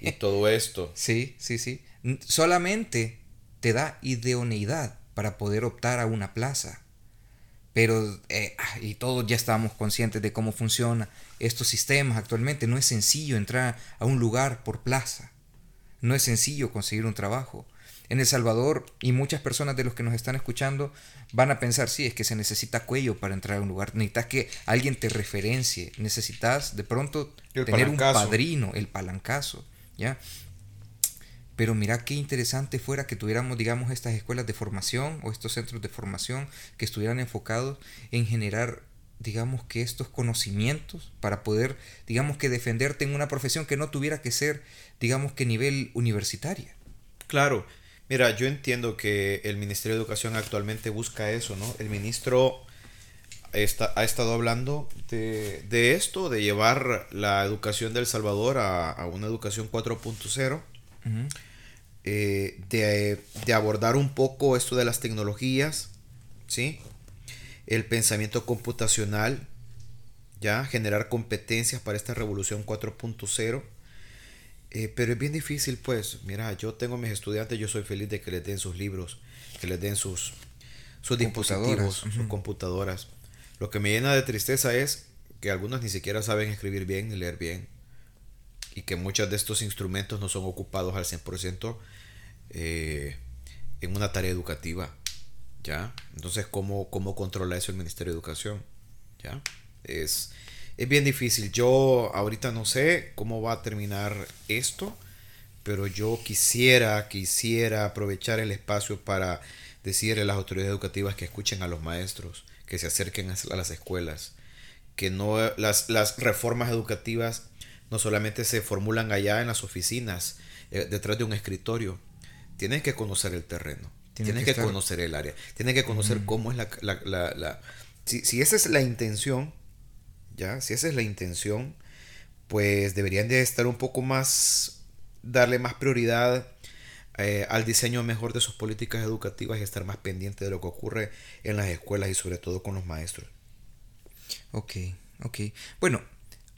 y todo esto. Sí, sí, sí. Solamente te da idoneidad para poder optar a una plaza. Pero, eh, ah, y todos ya estamos conscientes de cómo funciona estos sistemas actualmente. No es sencillo entrar a un lugar por plaza. No es sencillo conseguir un trabajo. En El Salvador, y muchas personas de los que nos están escuchando van a pensar, sí, es que se necesita cuello para entrar a un lugar. Necesitas que alguien te referencie. Necesitas de pronto tener un padrino, el palancazo. ¿ya? Pero mira qué interesante fuera que tuviéramos, digamos, estas escuelas de formación o estos centros de formación que estuvieran enfocados en generar digamos que estos conocimientos para poder, digamos que defenderte en una profesión que no tuviera que ser, digamos que nivel universitaria. Claro, mira, yo entiendo que el Ministerio de Educación actualmente busca eso, ¿no? El ministro está, ha estado hablando de, esto, de llevar la educación del Salvador a, una educación 4.0. Eh, de, de abordar un poco esto de las tecnologías, ¿sí? el pensamiento computacional, ya generar competencias para esta revolución 4.0. Eh, pero es bien difícil, pues, mira, yo tengo mis estudiantes, yo soy feliz de que les den sus libros, que les den sus, sus dispositivos, sus computadoras. Lo que me llena de tristeza es que algunos ni siquiera saben escribir bien ni leer bien. y que muchos de estos instrumentos no son ocupados al 100% eh, en una tarea educativa. ¿Ya? Entonces, ¿cómo, ¿cómo controla eso el Ministerio de Educación? ¿Ya? Es, es bien difícil. Yo ahorita no sé cómo va a terminar esto, pero yo quisiera, quisiera aprovechar el espacio para decirle a las autoridades educativas que escuchen a los maestros, que se acerquen a las escuelas, que no las, las reformas educativas no solamente se formulan allá en las oficinas, eh, detrás de un escritorio. Tienen que conocer el terreno, tienen, que, conocer el área, tienen que conocer cómo es la... la, la, si, si, esa es la intención, ya, si esa es la intención, pues deberían de estar un poco más, darle más prioridad eh, al diseño mejor de sus políticas educativas y estar más pendiente de lo que ocurre en las escuelas y sobre todo con los maestros. Ok, ok. Bueno,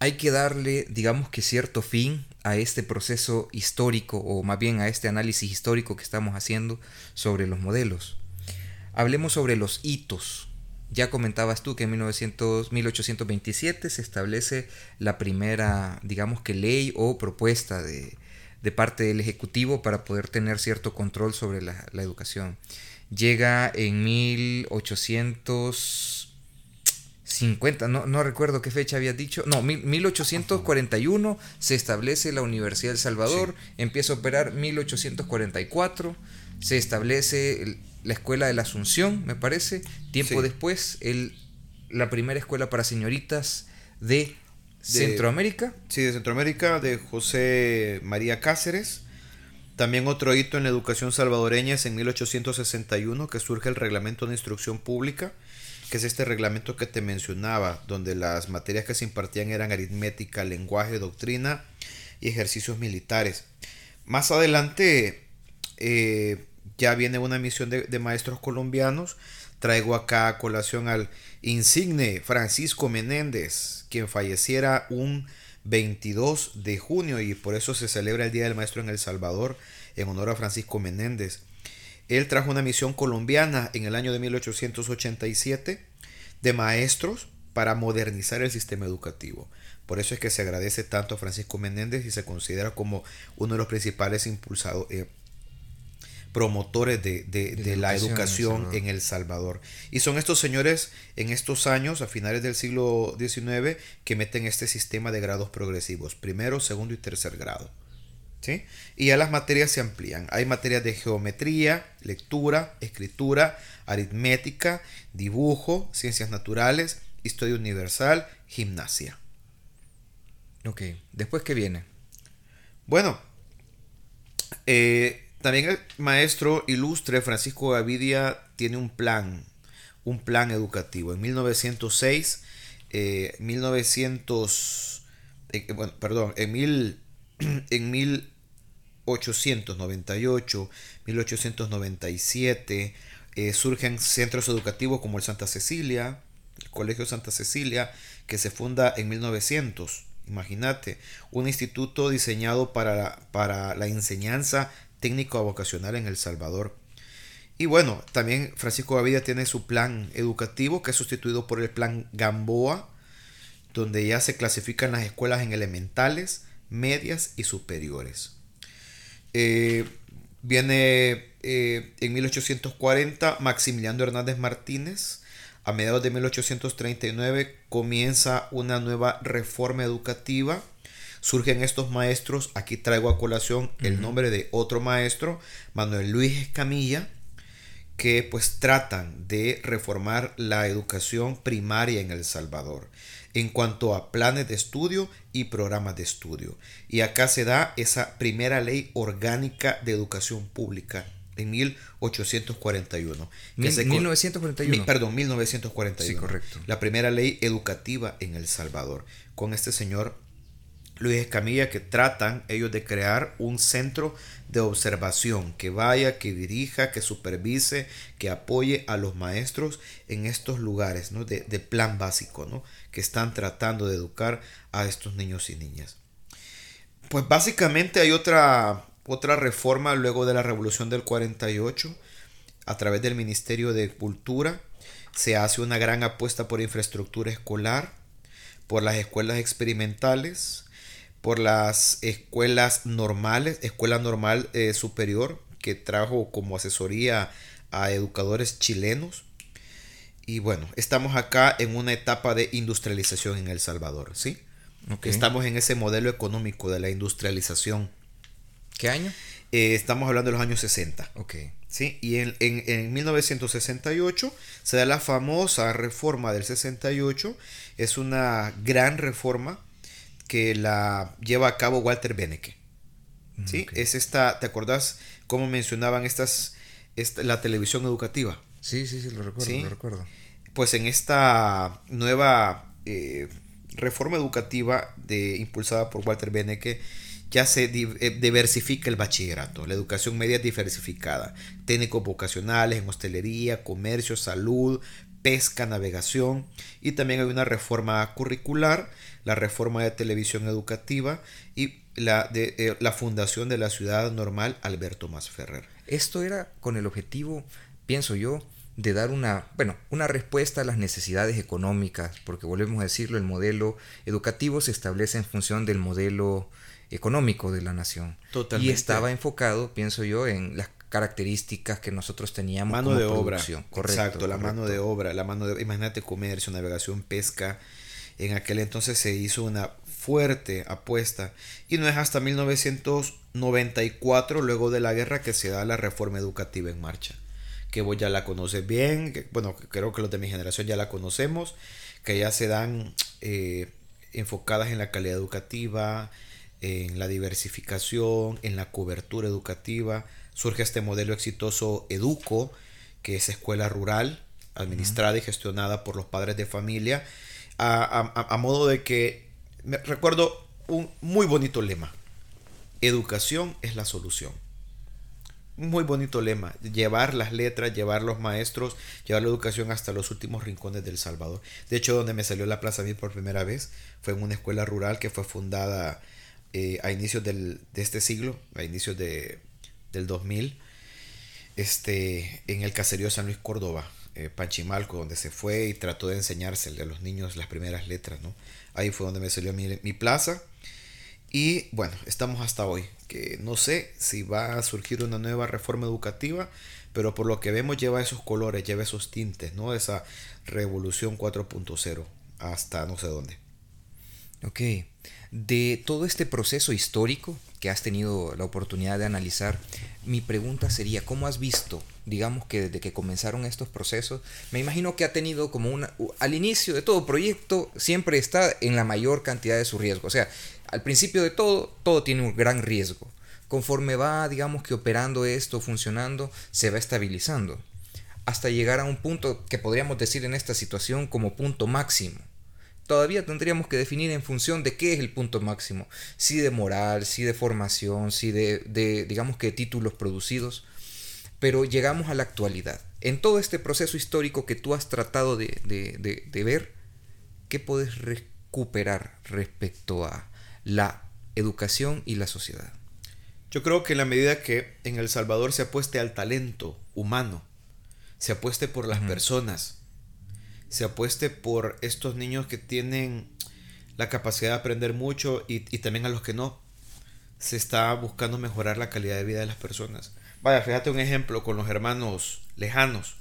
hay que darle, digamos que cierto fin a este proceso histórico, o más bien a este análisis histórico que estamos haciendo sobre los modelos. Hablemos sobre los hitos. Ya comentabas tú que en 1900, 1827 se establece la primera, digamos que ley o propuesta de, de parte del Ejecutivo para poder tener cierto control sobre la, la educación. Llega en 1800 50, no, no recuerdo qué fecha había dicho, no, 1841 se establece la Universidad del Salvador, empieza a operar 1844, se establece la Escuela de la Asunción, me parece, tiempo después el, la primera escuela para señoritas de, Centroamérica. Sí, de Centroamérica, de José María Cáceres. También otro hito en la educación salvadoreña es en 1861 que surge el Reglamento de Instrucción Pública que es este reglamento que te mencionaba, donde las materias que se impartían eran aritmética, lenguaje, doctrina y ejercicios militares. Más adelante eh, ya viene una misión de, maestros colombianos. Traigo acá a colación al insigne Francisco Menéndez, quien falleciera un 22 de junio y por eso se celebra el Día del Maestro en El Salvador en honor a Francisco Menéndez. Él trajo una misión colombiana en el año de 1887 de maestros para modernizar el sistema educativo. Por eso es que se agradece tanto a Francisco Menéndez y se considera como uno de los principales impulsados, eh, promotores de, la educación en el, Salvador. Y son estos señores en estos años, a finales del siglo XIX, que meten este sistema de grados progresivos, primero, segundo y tercer grado. Y ya las materias se amplían. Hay materias de geometría, lectura, escritura, aritmética, dibujo, ciencias naturales, historia universal, gimnasia. Ok, después qué viene. Bueno, eh, también el maestro ilustre Francisco Gavidia tiene un plan, un plan educativo. En 1906, 1900, eh, eh, bueno, perdón, en mil en 1898, 1897, eh, surgen centros educativos como el Santa Cecilia, el Colegio Santa Cecilia, que se funda en 1900. Imagínate, un instituto diseñado para, para la enseñanza técnico-vocacional en El Salvador. Y bueno, también Francisco Gavidia tiene su plan educativo que es sustituido por el plan Gamboa, donde ya se clasifican las escuelas en elementales, medias y superiores. Eh, viene eh, en 1840 Maximiliano Hernández Martínez. A mediados de 1839 comienza una nueva reforma educativa. Surgen estos maestros. Aquí traigo a colación el nombre de otro maestro, Manuel Luis Escamilla, que pues tratan de reformar la educación primaria en El Salvador en cuanto a planes de estudio y programas de estudio. Y acá se da esa primera ley orgánica de educación pública en 1841. 1941. perdón, 1941. Sí, correcto. La primera ley educativa en El Salvador. Con este señor Luis Escamilla que tratan ellos de crear un centro de observación que vaya, que dirija, que supervise, que apoye a los maestros en estos lugares ¿no? de, de plan básico ¿no? Que están tratando de educar a estos niños y niñas. Pues básicamente hay otra, otra reforma luego de la revolución del 48 a través del Ministerio de Cultura. Se hace una gran apuesta por infraestructura escolar, por las escuelas experimentales, por las escuelas normales, escuela normal eh, superior, que trajo como asesoría a educadores chilenos. Y bueno, estamos acá en una etapa de industrialización en El Salvador, ¿sí? Estamos en ese modelo económico de la industrialización. ¿Qué año? Eh, estamos hablando de los años 60. Ok. ¿sí? Y en, en, 1968 se da la famosa reforma del 68. Es una gran reforma que la lleva a cabo Walter Benecke. ¿sí? Es esta, ¿te acordás cómo mencionaban estas, la televisión educativa? Sí, sí, sí, lo recuerdo, lo recuerdo. Pues en esta nueva eh, reforma educativa de, impulsada por Walter Benecke, ya se eh, diversifica el bachillerato. La educación media es diversificada. Técnicos vocacionales en hostelería, comercio, salud, pesca, navegación. Y también hay una reforma curricular, la reforma de televisión educativa y la, de, eh, la fundación de la ciudad normal Alberto Masferrer. Esto era con el objetivo, pienso yo, de dar una, bueno, una respuesta a las necesidades económicas, porque volvemos a decirlo, el modelo educativo se establece en función del modelo económico de la nación. Y estaba enfocado, pienso yo, en las características que nosotros teníamos mano de obra. correcto la mano de obra la mano de imagínate comercio navegación pesca. En aquel entonces se hizo una fuerte apuesta. Y no es hasta 1994 luego de la guerra que se da la reforma educativa en marcha que vos ya la conoces bien que, bueno creo que los de mi generación ya la conocemos que ya se dan eh, enfocadas en la calidad educativa en la diversificación, en la cobertura educativa. Surge este modelo exitoso Educo, que es escuela rural, administrada y gestionada por los padres de familia, a, modo de que, me recuerdo un muy bonito lema, educación es la solución. Muy bonito lema, llevar las letras, llevar los maestros, llevar la educación hasta los últimos rincones del Salvador. De hecho, donde me salió la Plaza Mil por primera vez fue en una escuela rural que fue fundada eh, a inicios del, de este siglo, a inicios de, del 2000, este, en el caserío San Luis Córdoba, eh, Panchimalco, donde se fue y trató de enseñársele a los niños las primeras letras. ¿no? Ahí fue donde me salió mi, mi plaza. Y bueno, estamos hasta hoy, que no sé si va a surgir una nueva reforma educativa, pero por lo que vemos lleva esos colores, lleva esos tintes, ¿no? Esa revolución 4.0 hasta no sé dónde. Ok de todo este proceso histórico que has tenido la oportunidad de analizar, mi pregunta sería, ¿cómo has visto, digamos que desde que comenzaron estos procesos, me imagino que ha tenido como una, al inicio de todo proyecto, siempre está en la mayor cantidad de su riesgo, o sea, al principio de todo, todo tiene un gran riesgo. Conforme va, digamos que operando esto, funcionando, se va estabilizando, hasta llegar a un punto que podríamos decir en esta situación como punto máximo todavía tendríamos que definir en función de qué es el punto máximo, si de moral, si de formación, si de, digamos que títulos producidos, pero llegamos a la actualidad. En todo este proceso histórico que tú has tratado de, de ver, ¿qué puedes recuperar respecto a la educación y la sociedad? Yo creo que en la medida que en El Salvador se apueste al talento humano, se apueste por las personas, se apueste por estos niños que tienen la capacidad de aprender mucho y, también a los que no. Se está buscando mejorar la calidad de vida de las personas. Vaya, fíjate un ejemplo con los hermanos lejanos.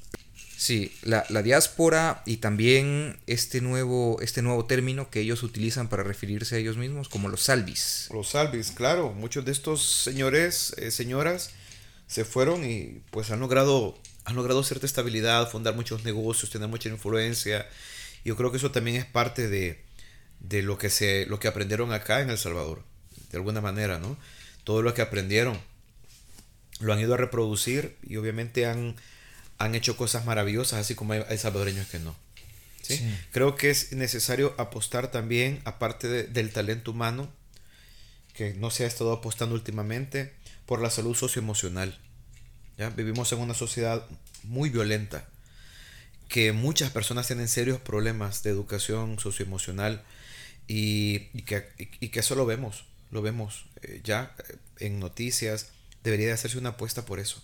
Sí, la, diáspora y también este nuevo, este nuevo término que ellos utilizan para referirse a ellos mismos como los salvis. Los salvis, claro. Muchos de estos señores, eh, señoras, se fueron y pues han logrado han logrado cierta estabilidad, fundar muchos negocios, tener mucha influencia. Yo creo que eso también es parte de, lo, que se, lo que aprendieron acá en El Salvador, de alguna manera, ¿no? Todo lo que aprendieron lo han ido a reproducir y obviamente han, han hecho cosas maravillosas, así como hay, salvadoreños que no. ¿sí? Creo que es necesario apostar también, aparte del talento humano, que no se ha estado apostando últimamente, por la salud socioemocional. Vivimos en una sociedad muy violenta, que muchas personas tienen serios problemas de educación socioemocional y, y, que, y, que, eso lo vemos, lo vemos eh, ya eh, en noticias. Debería de hacerse una apuesta por eso.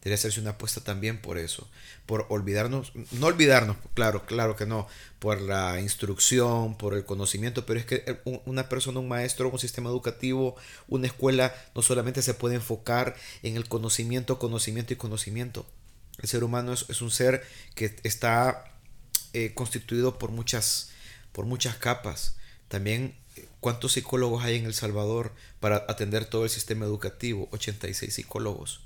Debería hacerse una apuesta también por eso, por olvidarnos, no olvidarnos, claro, claro que no, por la instrucción, por el conocimiento, pero es que una persona, un maestro, un sistema educativo, una escuela, no solamente se puede enfocar en el conocimiento, conocimiento y conocimiento. El ser humano es, un ser que está eh, constituido por muchas, por muchas capas. También, ¿cuántos psicólogos hay en El Salvador para atender todo el sistema educativo? 86 psicólogos.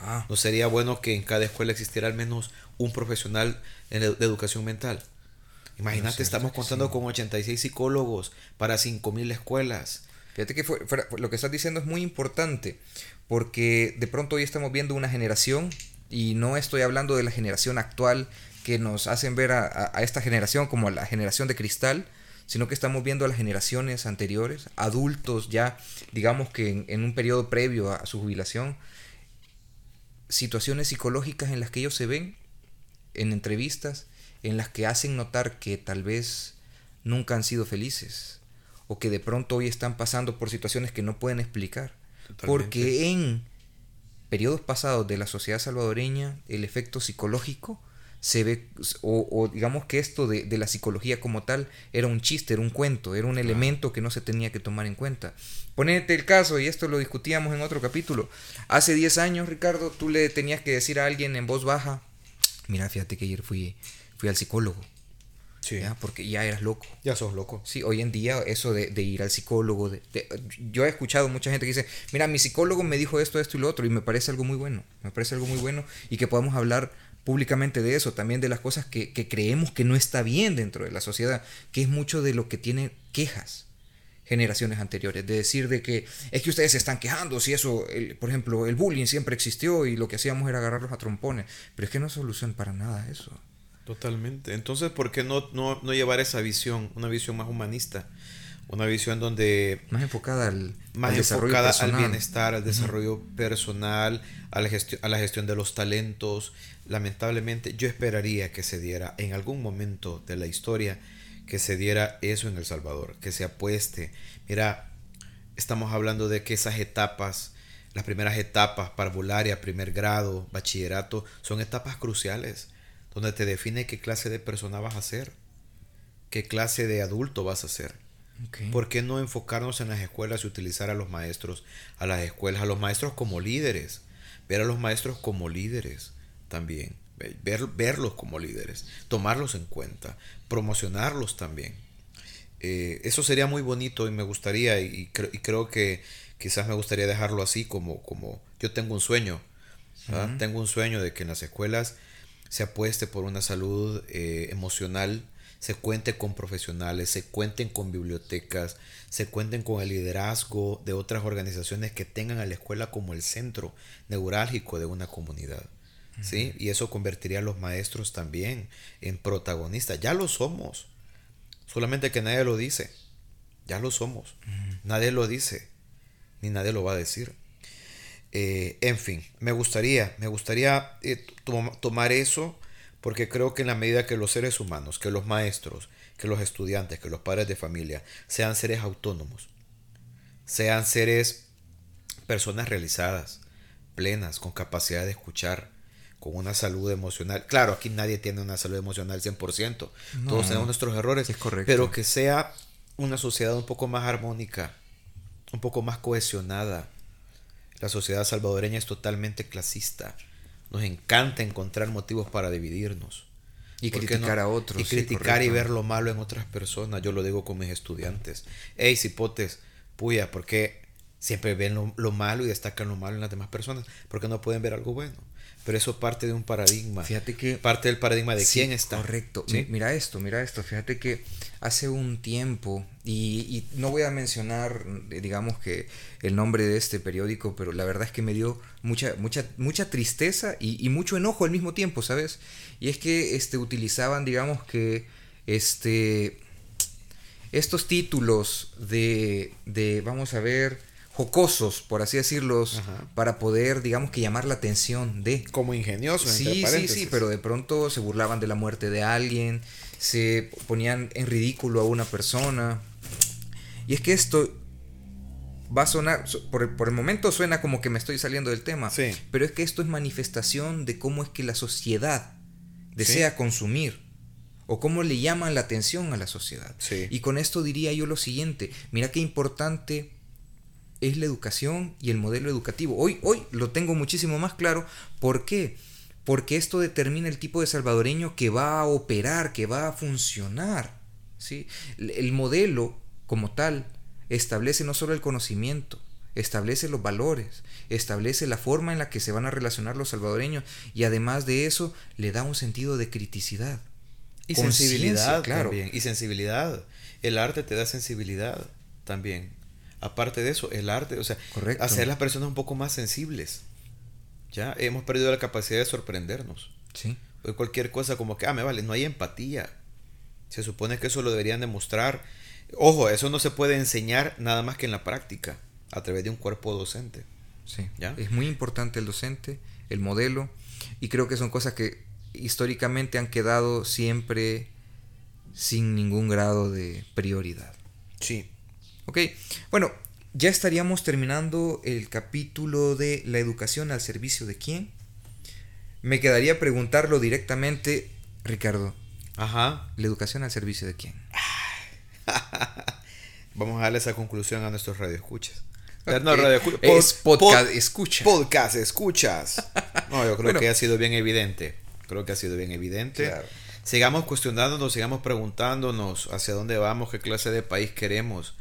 Ah. ¿No sería bueno que en cada escuela existiera al menos un profesional en de educación mental? Imagínate, estamos contando con 86 psicólogos para 5.000 escuelas. Fíjate que lo que estás diciendo es muy importante, porque de pronto hoy estamos viendo una generación, y no estoy hablando de la generación actual que nos hacen ver a, esta generación como la generación de cristal, sino que estamos viendo a las generaciones anteriores, adultos ya, digamos que en, en un periodo previo a su jubilación, situaciones psicológicas en las que ellos se ven en entrevistas en las que hacen notar que tal vez nunca han sido felices o que de pronto hoy están pasando por situaciones que no pueden explicar. Porque en periodos pasados de la sociedad salvadoreña el efecto psicológico se ve, o, digamos que esto de, la psicología como tal era un chiste, era un cuento, era un elemento que no se tenía que tomar en cuenta. Ponete el caso, y esto lo discutíamos en otro capítulo, hace 10 años, Ricardo, tú le tenías que decir a alguien en voz baja, mira, fíjate que ayer fui, fui al psicólogo. Sí. Porque ya eras loco. Ya sos loco. Sí, hoy en día eso de, ir al psicólogo, de, yo he escuchado mucha gente que dice, mira, mi psicólogo me dijo esto, esto y lo otro, y me parece algo muy bueno, me parece algo muy bueno, y que podamos hablar públicamente de eso, también de las cosas que, creemos que no está bien dentro de la sociedad, que es mucho de lo que tiene quejas generaciones anteriores, de decir de que es que ustedes se están quejando, si eso, por ejemplo, el bullying siempre existió y lo que hacíamos era agarrarlos a trompones, pero es que no es solución para nada eso. Totalmente. Entonces, ¿por qué no, no, no llevar esa visión, una visión más humanista? Una visión donde... Más enfocada al, más enfocada al bienestar, al desarrollo personal, a la, a la gestión de los talentos. Lamentablemente, yo esperaría que se diera en algún momento de la historia que se diera eso en El Salvador, que se apueste. Mira, estamos hablando de que esas etapas, las primeras etapas, parvularia, primer grado, bachillerato, son etapas cruciales, donde te define qué clase de persona vas a ser, qué clase de adulto vas a ser. ¿Por qué no enfocarnos en las escuelas y utilizar a los maestros, a las escuelas, a los maestros como líderes? Ver a los maestros como líderes también. Ver, verlos como líderes, tomarlos en cuenta, promocionarlos también. Eh, eso sería muy bonito y me gustaría, y, creo que quizás me gustaría dejarlo así como, como yo tengo un sueño. Tengo un sueño de que en las escuelas se apueste por una salud eh, emocional se cuente con profesionales, se cuenten con bibliotecas, se cuenten con el liderazgo de otras organizaciones que tengan a la escuela como el centro neurálgico de una comunidad. ¿Sí? Y eso convertiría a los maestros también en protagonistas. Ya lo somos, solamente que nadie lo dice. Ya lo somos. Nadie lo dice, ni nadie lo va a decir. Eh, en fin, me gustaría, me gustaría eh, tomar eso porque creo que en la medida que los seres humanos, que los maestros, que los estudiantes, que los padres de familia sean seres autónomos, sean seres, personas realizadas, plenas, con capacidad de escuchar, con una salud emocional. Claro, aquí nadie tiene una salud emocional 100%, todos tenemos nuestros errores, es correcto. pero que sea una sociedad un poco más armónica, un poco más cohesionada. La sociedad salvadoreña es totalmente clasista nos encanta encontrar motivos para dividirnos. Y criticar a otros. Y criticar y ver lo malo en otras personas. Yo lo digo con mis estudiantes. Hey, cipotes, puya, ¿por qué siempre ven lo, lo, malo y destacan lo malo en las demás personas? Porque no pueden ver algo bueno. Pero eso parte de un paradigma. Fíjate que. Parte del paradigma de quién está. Correcto. Mira esto, mira esto. Fíjate que hace un tiempo, y, no voy a mencionar, digamos que el nombre de este periódico, pero la verdad es que me dio mucha, mucha, mucha tristeza y, mucho enojo al mismo tiempo, ¿sabes? Y es que este, utilizaban, digamos que, este, estos títulos de, de vamos a ver, jocosos, por así decirlos, para poder, digamos que llamar la atención de... Como ingeniosos. Sí, sí, sí, pero de pronto se burlaban de la muerte de alguien, se ponían en ridículo a una persona. Y es que esto va a sonar, por el, por el momento suena como que me estoy saliendo del tema, Sí. pero es que esto es manifestación de cómo es que la sociedad desea consumir o cómo le llaman la atención a la sociedad. Sí. Y con esto diría yo lo siguiente, mira qué importante es la educación y el modelo educativo. Hoy, hoy lo tengo muchísimo más claro. ¿Por qué? Porque esto determina el tipo de salvadoreño que va a operar, que va a funcionar. ¿sí? El el modelo como tal establece no solo el conocimiento, establece los valores, establece la forma en la que se van a relacionar los salvadoreños y además de eso le da un sentido de criticidad. Y sensibilidad claro. también. Y sensibilidad. El arte te da sensibilidad también. Aparte de eso, el arte, o sea, Correcto. hacer las personas un poco más sensibles. Ya hemos perdido la capacidad de sorprendernos. ¿sí? Hoy cualquier cosa como que, ah, me vale, no hay empatía. Se supone que eso lo deberían demostrar. Ojo, eso no se puede enseñar nada más que en la práctica, a través de un cuerpo docente. Sí. ¿Ya? Es muy importante el docente, el modelo, y creo que son cosas que históricamente han quedado siempre sin ningún grado de prioridad. Sí. Ok, bueno, ya estaríamos terminando el capítulo de la educación al servicio de quién. Me quedaría preguntarlo directamente, Ricardo, Ajá. ¿la educación al servicio de quién? Vamos a darle esa conclusión a nuestros radioescuchas. No, radioescu- Es pod- podcast pod- escucha. Podcast escuchas. No, yo creo Bueno. que ha sido bien evidente. Creo que ha sido bien evidente. Claro. Sigamos cuestionándonos, sigamos preguntándonos hacia dónde vamos, qué clase de país queremos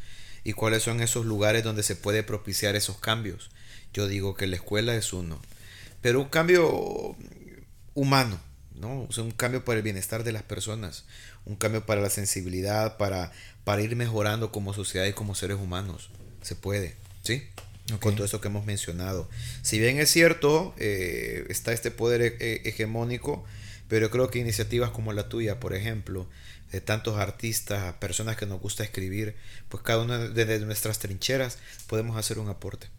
y cuáles son esos lugares donde se puede propiciar esos cambios. Yo digo que la escuela es uno, pero un cambio humano, ¿no? O sea, un cambio para el bienestar de las personas, un cambio para la sensibilidad, para, para ir mejorando como sociedad y como seres humanos. Se puede, ¿sí? Ok. Con todo eso que hemos mencionado. Si bien es cierto, eh, está este poder he- he- hegemónico, pero yo creo que iniciativas como la tuya, por ejemplo, de tantos artistas, personas que nos gusta escribir, pues cada una desde nuestras trincheras podemos hacer un aporte.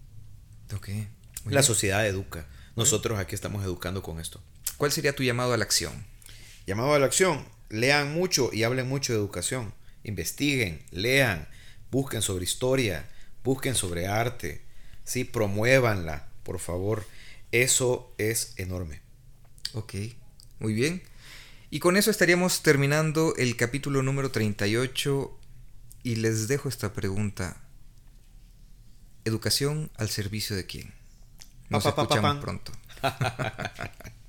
La bien. sociedad educa. Nosotros aquí estamos educando con esto. ¿Cuál sería tu llamado a la acción? Llamado a la acción. Lean mucho y hablen mucho de educación. Investiguen, lean, busquen sobre historia, busquen sobre arte. Sí, promuévanla, por favor. Eso es enorme. Ok, muy bien. Y con eso estaríamos terminando el capítulo número 38 y les dejo esta pregunta. ¿Educación al servicio de quién? Nos Pa, pa, pa, pa, escuchamos pronto.